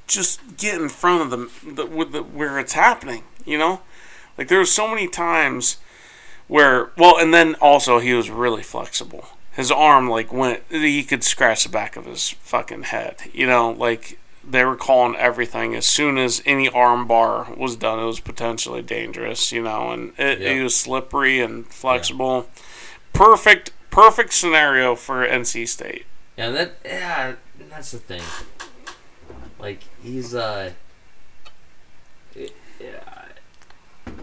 just get in front of the, the with the where it's happening. You know, like there were so many times where well, and then also he was really flexible. His arm like went he could scratch the back of his fucking head. You know, like they were calling everything as soon as any arm bar was done, it was potentially dangerous. You know, and it, Yeah. he was slippery and flexible. Perfect, perfect scenario for NC State. Yeah, that yeah, that's the thing. Like he's uh, it- yeah,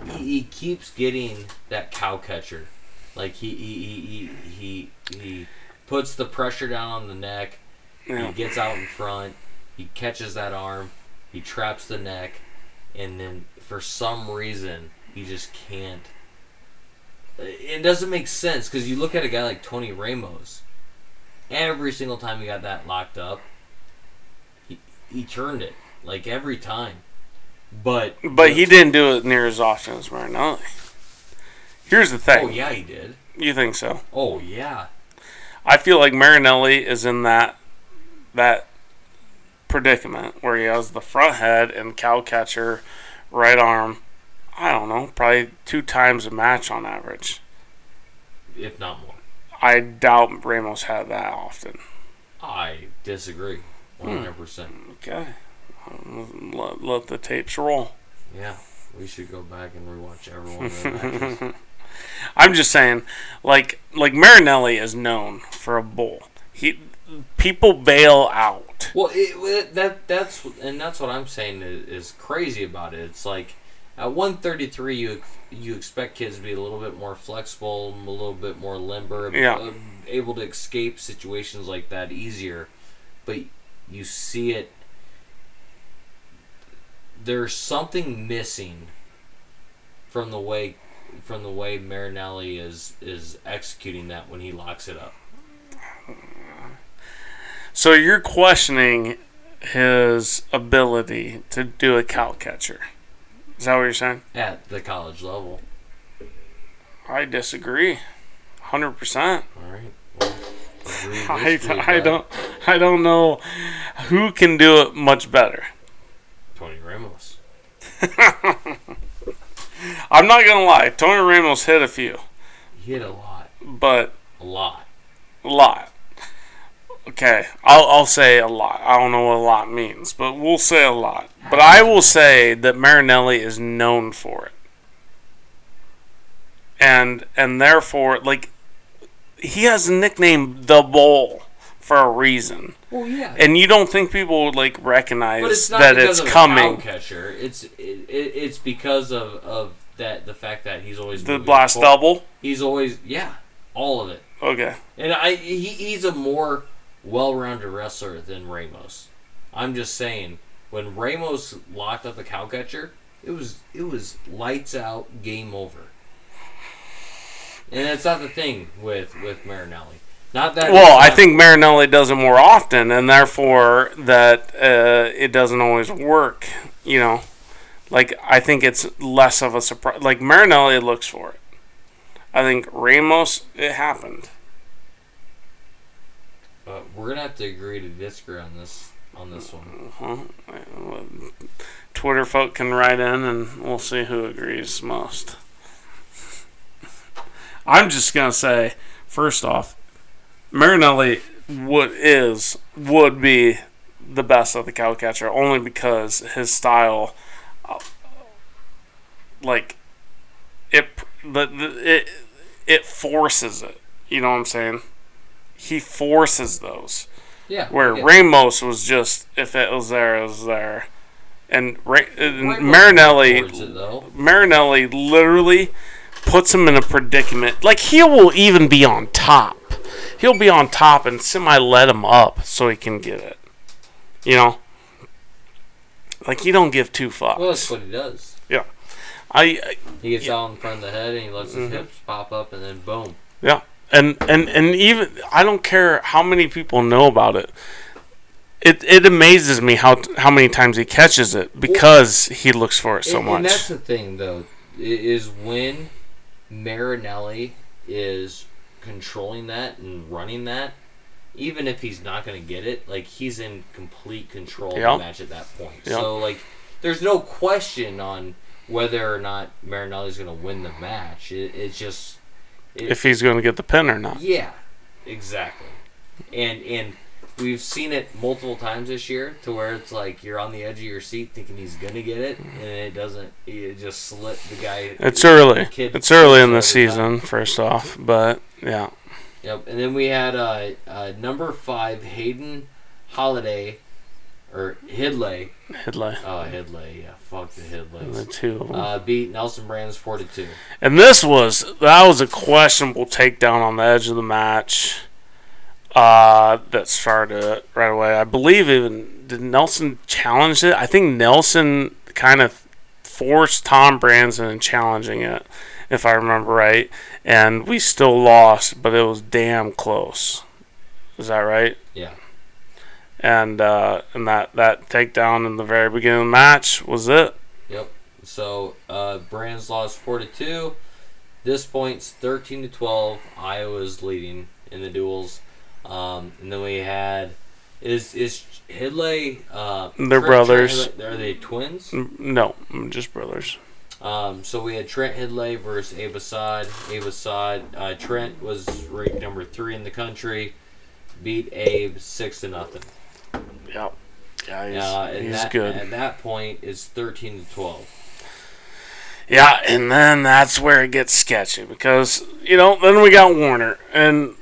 he, he keeps getting that cow catcher. Like he he he he he, he puts the pressure down on the neck. Yeah. He gets out in front. He catches that arm. He traps the neck, and then for some reason he just can't. It doesn't make sense because you look at a guy like Tony Ramos. Every single time he got that locked up, he he turned it like every time. But But he didn't do it near as often as Marinelli. Here's the thing. Oh yeah, he did. You think so? Oh yeah. I feel like Marinelli is in that that predicament where he has the front head and cow catcher, right arm. I don't know, probably two times a match on average. if not more. I doubt Ramos had that often. I disagree, hmm. one hundred percent. Okay, let, let the tapes roll. Yeah, we should go back and rewatch every one of the matches. I'm just saying, like like Marinelli is known for a bull. He people bail out. Well, it, that that's and that's what I'm saying is, is crazy about it. It's like at 133, you you expect kids to be a little bit more flexible, a little bit more limber, Yeah. uh, able to escape situations like that easier. But you see it. There's something missing from the way from the way Marinelli is is executing that when he locks it up. So you're questioning his ability to do a cow catcher. Is that what you're saying? at the college level. I disagree. Hundred percent. All right. Well, agree I, I don't I don't know who can do it much better. Tony Ramos. I'm not gonna lie. Tony Ramos hit a few, He hit a lot. but A lot. a lot. Okay, I'll I'll say a lot. I don't know what a lot means, but we'll say a lot. But I will say that Marinelli is known for it, and and therefore, like, he has a nickname, the Bull, for a reason. Well, yeah. And you don't think people would like recognize but it's not that because it's of coming. catcher. It's it, it, it's because of, of that the fact that he's always The blast forward. double. He's always yeah, all of it. Okay. And I he, he's a more well-rounded wrestler than Ramos. I'm just saying when Ramos locked up the cow catcher, it was it was lights out, game over. And that's not the thing with with Marinelli. Not that. Well, I think Marinelli does it more often, and therefore that uh, it doesn't always work. You know, like I think it's less of a surprise. Like Marinelli looks for it. I think Ramos, it happened. But we're gonna have to agree to disagree on this on this one. Huh? Twitter folk can write in, and we'll see who agrees most. I'm just gonna say, first off, Marinelli would is would be the best of the cow catcher only because his style, uh, like it, the, the it it forces it. You know what I'm saying? He forces those. Yeah. Where yeah. Ramos was just if it was there, it was there, and, Ra- and Marinelli, it. Marinelli literally puts him in a predicament. Like he will even be on top. He'll be on top and semi let him up so he can get it. You know, like he don't give two fucks. Well, that's what he does. I I- He gets out in front of the head and he lets his Mhm. hips pop up, and then boom. Yeah, and and and even I don't care how many people know about it. It it amazes me how how many times he catches it because he looks for it so and, and that's the thing, though, is when Marinelli is controlling that and running that. Even if he's not going to get it, like he's in complete control of the match at that point. Yeah. So like, there's no question on whether or not Marinelli's going to win the match. It, it's just If he's going to get the pin or not. Yeah, exactly. And and we've seen it multiple times this year to where it's like you're on the edge of your seat thinking he's gonna get it, and it doesn't. It just slip the guy. It's early. Kid It's early in the season, first off, but yeah. Yep. And then we had uh, uh, number five Hayden Holiday, or Hidlay. Hidlay. Oh, Hidlay. Yeah, fuck the The two of them. Uh, beat Nelson Brands four to two. And this was that was a questionable takedown on the edge of the match. Uh, that started it right away. I believe even did Nelson challenge it. I think Nelson kind of forced Tom Branson in challenging it, if I remember right. And we still lost, but it was damn close. Is that right? Yeah. And uh, and that that takedown in the very beginning of the match was it. Yep. So uh, Brands lost four to two. This point's thirteen to twelve. Iowa's leading in the duels, um, and then we had Is is Hidlay? Uh, They're Trent- brothers. Hidlay- Are they twins? Mm, No, mm, just brothers. Um, so we had Trent Hidlay versus Abe Assad. Abe Assad. Uh, Trent was ranked number three in the country. Beat Abe six to nothing. Yep. Yeah, he's, Uh, and he's that, good. At that point, it's thirteen to twelve. Yeah, and then that's where it gets sketchy because you know then we got Warner and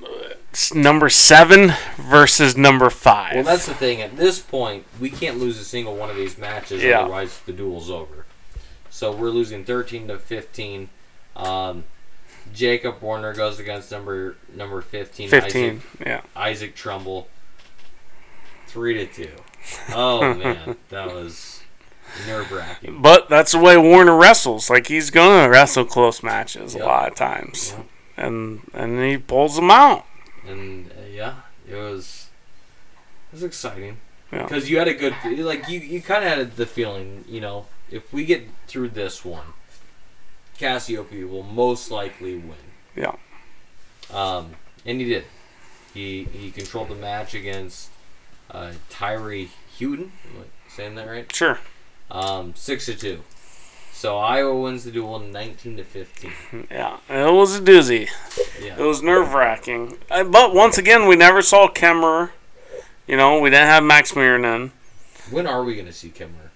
it's number seven versus number five. Well, that's the thing. At this point, we can't lose a single one of these matches, Yeah. otherwise the duel's over. So we're losing thirteen to fifteen. Um, Jacob Warner goes against number number fifteen. fifteen. Isaac, Yeah, Isaac Trumble. Three to two. Oh man, that was nerve wracking. but that's the way Warner wrestles. Like he's gonna wrestle close matches Yep. a lot of times, Yep. and and he pulls them out. And uh, yeah, it was it was exciting Yeah. because you had a good like you you kind of had the feeling you know if we get through this one, Cassioppi will most likely win. Yeah. Um, and he did. He he controlled the match against uh, Tyrie Houghton. Am I saying that right? Sure. Um, six to two. So Iowa wins the duel, nineteen to fifteen. Yeah, it was a doozy. Yeah. It was nerve wracking. But once again, we never saw Kemerer. You know, we didn't have Max Murin. When are we gonna see Kimmer?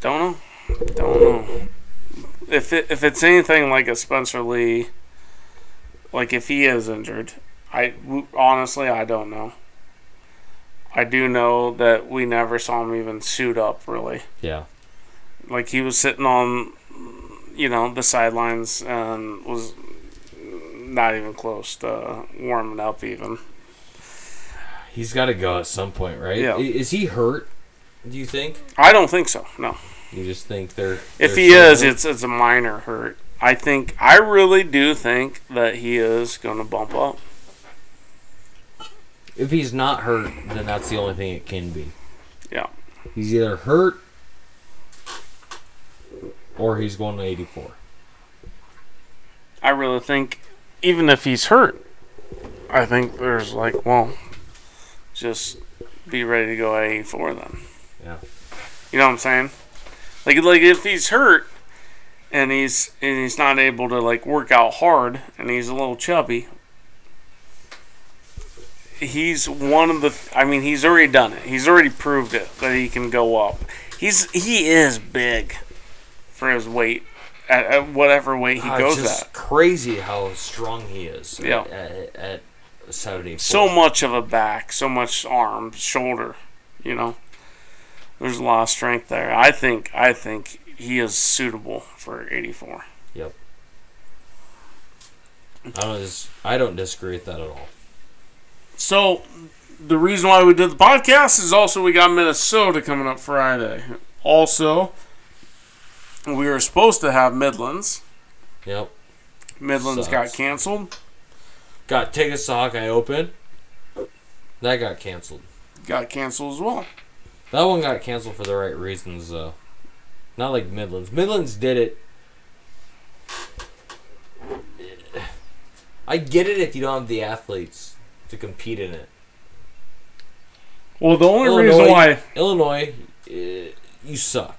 Don't know. Don't know. If it, if it's anything like a Spencer Lee, like if he is injured, I honestly I don't know. I do know that we never saw him even suit up really. Yeah. Like he was sitting on, you know, the sidelines and was not even close to warming up even. He's got to go at some point, right? Yeah. Is he hurt? Do you think? I don't think so. No. You just think they're. If they're he so is, it's it's a minor hurt. I think I really do think that he is going to bump up. If he's not hurt, then that's the only thing it can be. Yeah. He's either hurt or he's going to 84. I really think even if he's hurt, I think there's like, well, just be ready to go at 84 then. Yeah. You know what I'm saying? Like like if he's hurt and he's and he's not able to like work out hard and he's a little chubby, he's one of the I mean he's already done it. He's already proved it that he can go up. He's he is big for his weight at, at whatever weight he Ah, goes just at. crazy how strong he is. Yeah. At, at, at 74. so much of a back, so much arm, shoulder, you know. There's a lot of strength there. I think I think he is suitable for 84. Yep. I don't. Dis- I don't disagree with that at all. So the reason why we did the podcast is also we got Minnesota coming up Friday. Also, we were supposed to have Midlands. Yep. Midlands got canceled. Got tickets to Hawkeye Open. That got canceled. Got canceled as well. That one got canceled for the right reasons, though. Not like Midlands. Midlands did it. I get it if you don't have the athletes to compete in it. Well, the only Illinois, reason why Illinois, uh, you suck.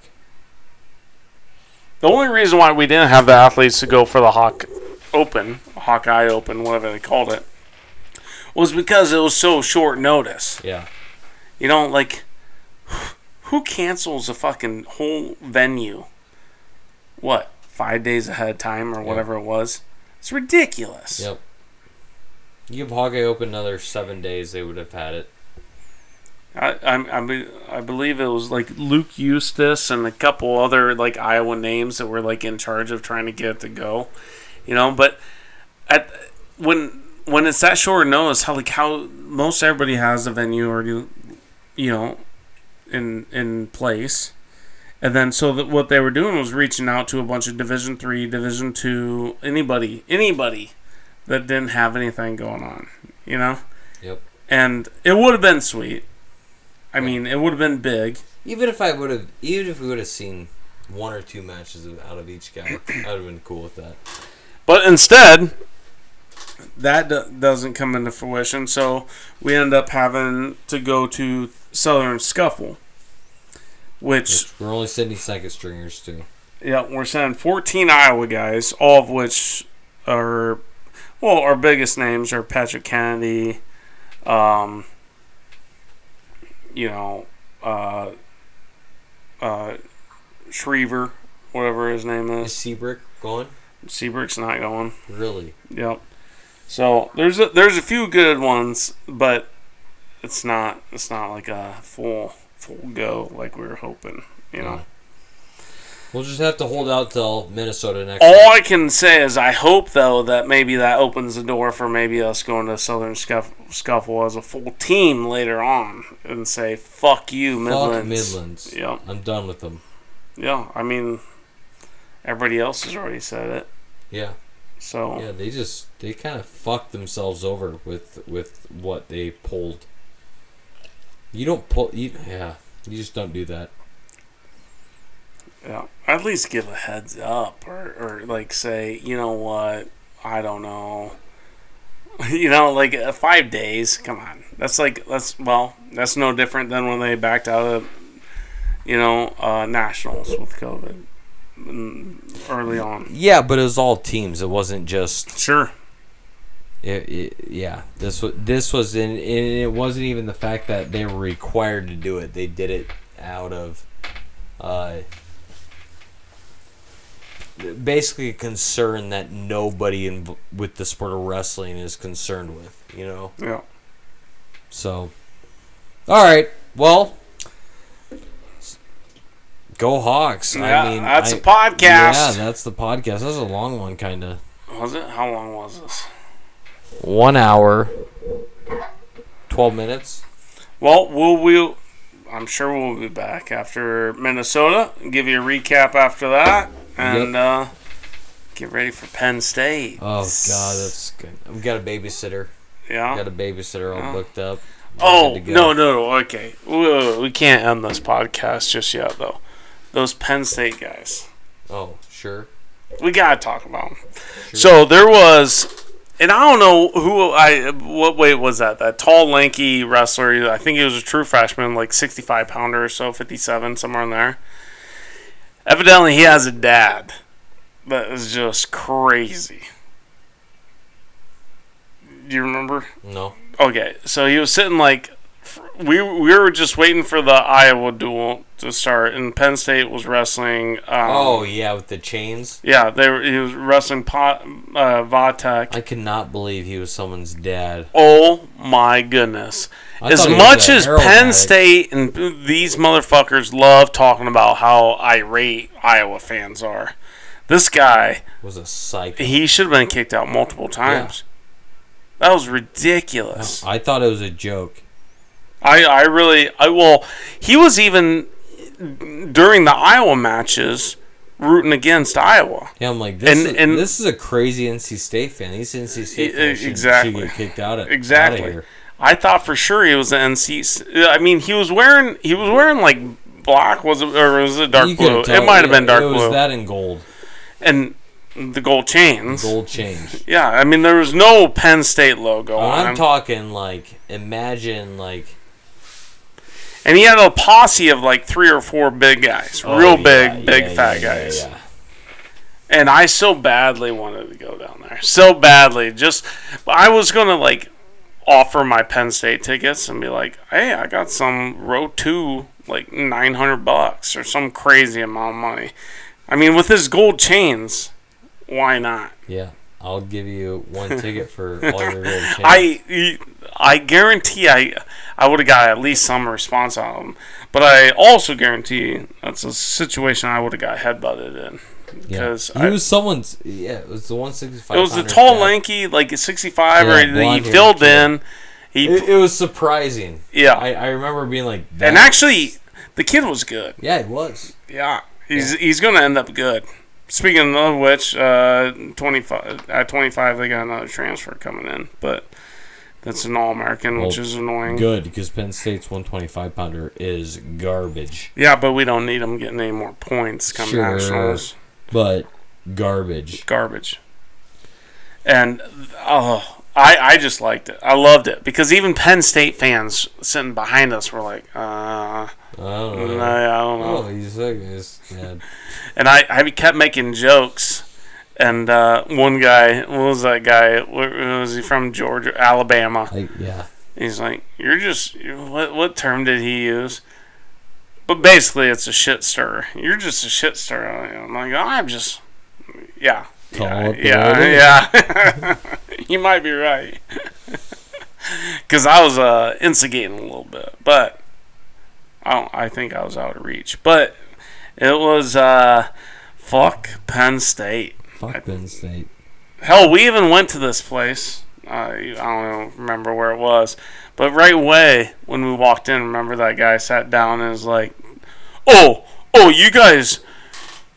the only reason why we didn't have the athletes to go for the Hawk Open, Hawkeye Open, whatever they called it, was because it was so short notice. Yeah. You know, like who cancels a fucking whole venue? What five days ahead of time or whatever it was? It's ridiculous. Yep. You give Hawkeye Open another seven days, they would have had it. I, I, I, be- I believe it was like Luke Eustice and a couple other like Iowa names that were like in charge of trying to get it to go, you know. But at when when it's that short notice, how like how most everybody has a venue already, you know, in in place, and then so that what they were doing was reaching out to a bunch of Division three, Division two, anybody, anybody that didn't have anything going on, you know. Yep. And it would have been sweet. I mean, it would have been big. Even if I would have, even if we would have seen one or two matches out of each guy, I would have been cool with that. But instead, that do- doesn't come into fruition. So we end up having to go to Southern Scuffle, which We're only sending second stringers too. yeah, we're sending 14 Iowa guys, all of which are well, our biggest names are Patrick Kennedy, um, you know, uh, uh, whatever his name Is is. Siebrecht going? Siebrecht's not going. Really? Yep. So there's a, there's a few good ones, but it's not it's not like a full full go like we were hoping. You know. We'll just have to hold out till Minnesota next. All I can say is I hope though that maybe that opens the door for maybe us going to Southern Scuff- Scuffle as a full team later on and say fuck you Midlands. Fuck Midlands. Yep. I'm done with them. Yeah. I mean, everybody else has already said it. Yeah. So Yeah, they just they kind of fucked themselves over with with what they pulled. You don't pull. You, yeah, you just don't do that. Yeah, at least give a heads up, or, or like say, you know what, I don't know. You know, like uh, five days. Come on, that's like that's well, that's no different than when they backed out of, you know, uh, nationals with COVID mm, early on. Yeah, but it was all teams. It wasn't just. Sure. It, it, yeah, this was this was in. And it wasn't even the fact that they were required to do it. They did it out of. Uh, basically a concern that nobody in with the sport of wrestling is concerned with you know Yeah. So, all right. Well, go Hawks. Yeah, I mean, that's I- a podcast. Yeah, that's the podcast. That's a long one, kind of. Was it? How long was this? One hour, twelve minutes. Well, we'll we'll. I'm sure we'll be back after Minnesota. Give you a recap after that, and uh, get ready for Penn State. Oh God, that's good. We got a babysitter. yeah. we Got a babysitter all Oh. booked up. Oh no no no! Okay, we, we can't end this podcast just yet though. Those Penn State guys, Oh sure. we gotta talk about them. Sure. So there was, and I don't know who I what weight was that? That tall, lanky wrestler. I think he was a true freshman, like sixty-five pounder or so, fifty-seven somewhere in there. Evidently, he has a dad that is just crazy. Do you remember? No. Okay, so he was sitting like we we were just waiting for the Iowa duel to start, and Penn State was wrestling. Um, Oh yeah, with the chains. yeah, they were. He was wrestling pot, uh, Vatek. I cannot believe he was someone's dad. Oh my goodness! I as thought he was much as Penn addict. State and these motherfuckers love talking about how irate Iowa fans are, this guy was a psycho. he should have been kicked out multiple times. That was ridiculous. I thought it was a joke. I, I really I well he was even during the Iowa matches rooting against Iowa. Yeah, I'm like this. And- is, and- this is a crazy NC State fan. These NC State fans exactly. should get kicked out. Of, Exactly. Out. I thought for sure he was an NC. I mean he was wearing he was wearing like black was it or was it dark You blue? It might have been dark It was blue that in gold, and the gold chains. gold change. Yeah, I mean there was no Penn State logo on I'm talking like, imagine like and he had a posse of like three or four big guys, oh, real yeah, big, big yeah, fat guys. yeah. and I so badly wanted to go down there. So badly. Just I was gonna like offer my Penn State tickets and be like, "Hey, I got some row two, like nine hundred bucks or some crazy amount of money." I mean, with his gold chains, why not? Yeah, I'll give you one ticket for all your gold chains. I I guarantee I I would have got at least some response out of him. But I also guarantee that's a situation I would have got headbutted in yeah. because he I- was someone's. Yeah, it was the 165. It was the tall, guy. lanky, like 65, Yeah, or he filled kid. in. He, It, it was surprising. yeah, I, I remember being like, that. and actually, the kid was good. yeah, it was. Yeah, he's he's gonna end up good. Speaking of which, uh, 25 at 25 they got another transfer coming in, but that's an All American, which is annoying. Good because Penn State's 125 pounder is garbage, Yeah, but we don't need him getting any more points come Sure. nationals. But garbage. Garbage. And oh, I, I just liked it. I loved it because even Penn State fans sitting behind us were like, uh, I don't I, know. I don't know. Oh, he's like this. And I, I kept making jokes. And uh, one guy, what was that guy? Where was he from? Georgia, Alabama. Like, yeah. He's like, you're just what? What term did he use? But basically, it's a shit stir. You're just a shit stir. I'm like, oh, I'm just, yeah, yeah, yeah, yeah. you might be right. Because I was uh, instigating a little bit, but I don't. I think I was out of reach. But it was uh, fuck Penn State. Fuck Penn State. Hell, we even went to this place. Uh, I don't remember where it was, but right away when we walked in, remember that guy sat down and was like, "Oh, oh, you guys,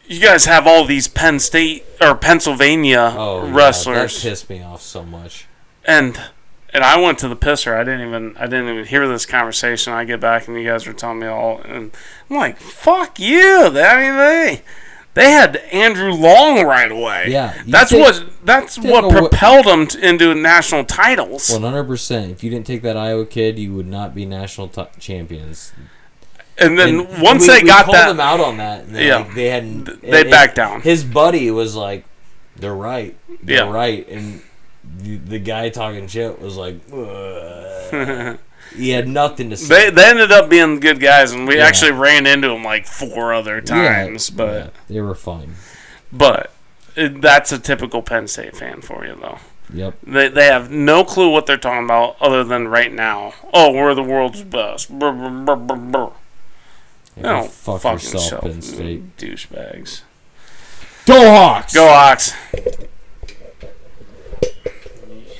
you guys have all these Penn State or Pennsylvania Oh, yeah, wrestlers," that pissed me off so much. and and I went to the pisser. I didn't even I didn't even hear this conversation. I get back and you guys were telling me all, and I'm like, "Fuck you!" I mean, they they had Andrew Long right away. Yeah, that's take- what that's what a propelled them t- into national titles. One hundred percent. If you didn't take that Iowa kid, you would not be national t- champions. and then And once we- they we got called that, them out on that. And Yeah. like, they and- they and backed down. His buddy was like, "They're right. They're Yeah. right," and the, the guy talking shit was like, "Ugh." he had nothing to say. they they ended up being good guys, and we Yeah. actually ran into them like four other Yeah, times. but yeah, they were fine. but it, that's a typical Penn State fan for you, though. Yep. They, they have no clue what they're talking about other than right now. Oh, we're the world's best. Brr, brr, brr, brr, brr. They don't fuck fucking yourself, Penn State. douchebags. Go Hawks! Go Hawks.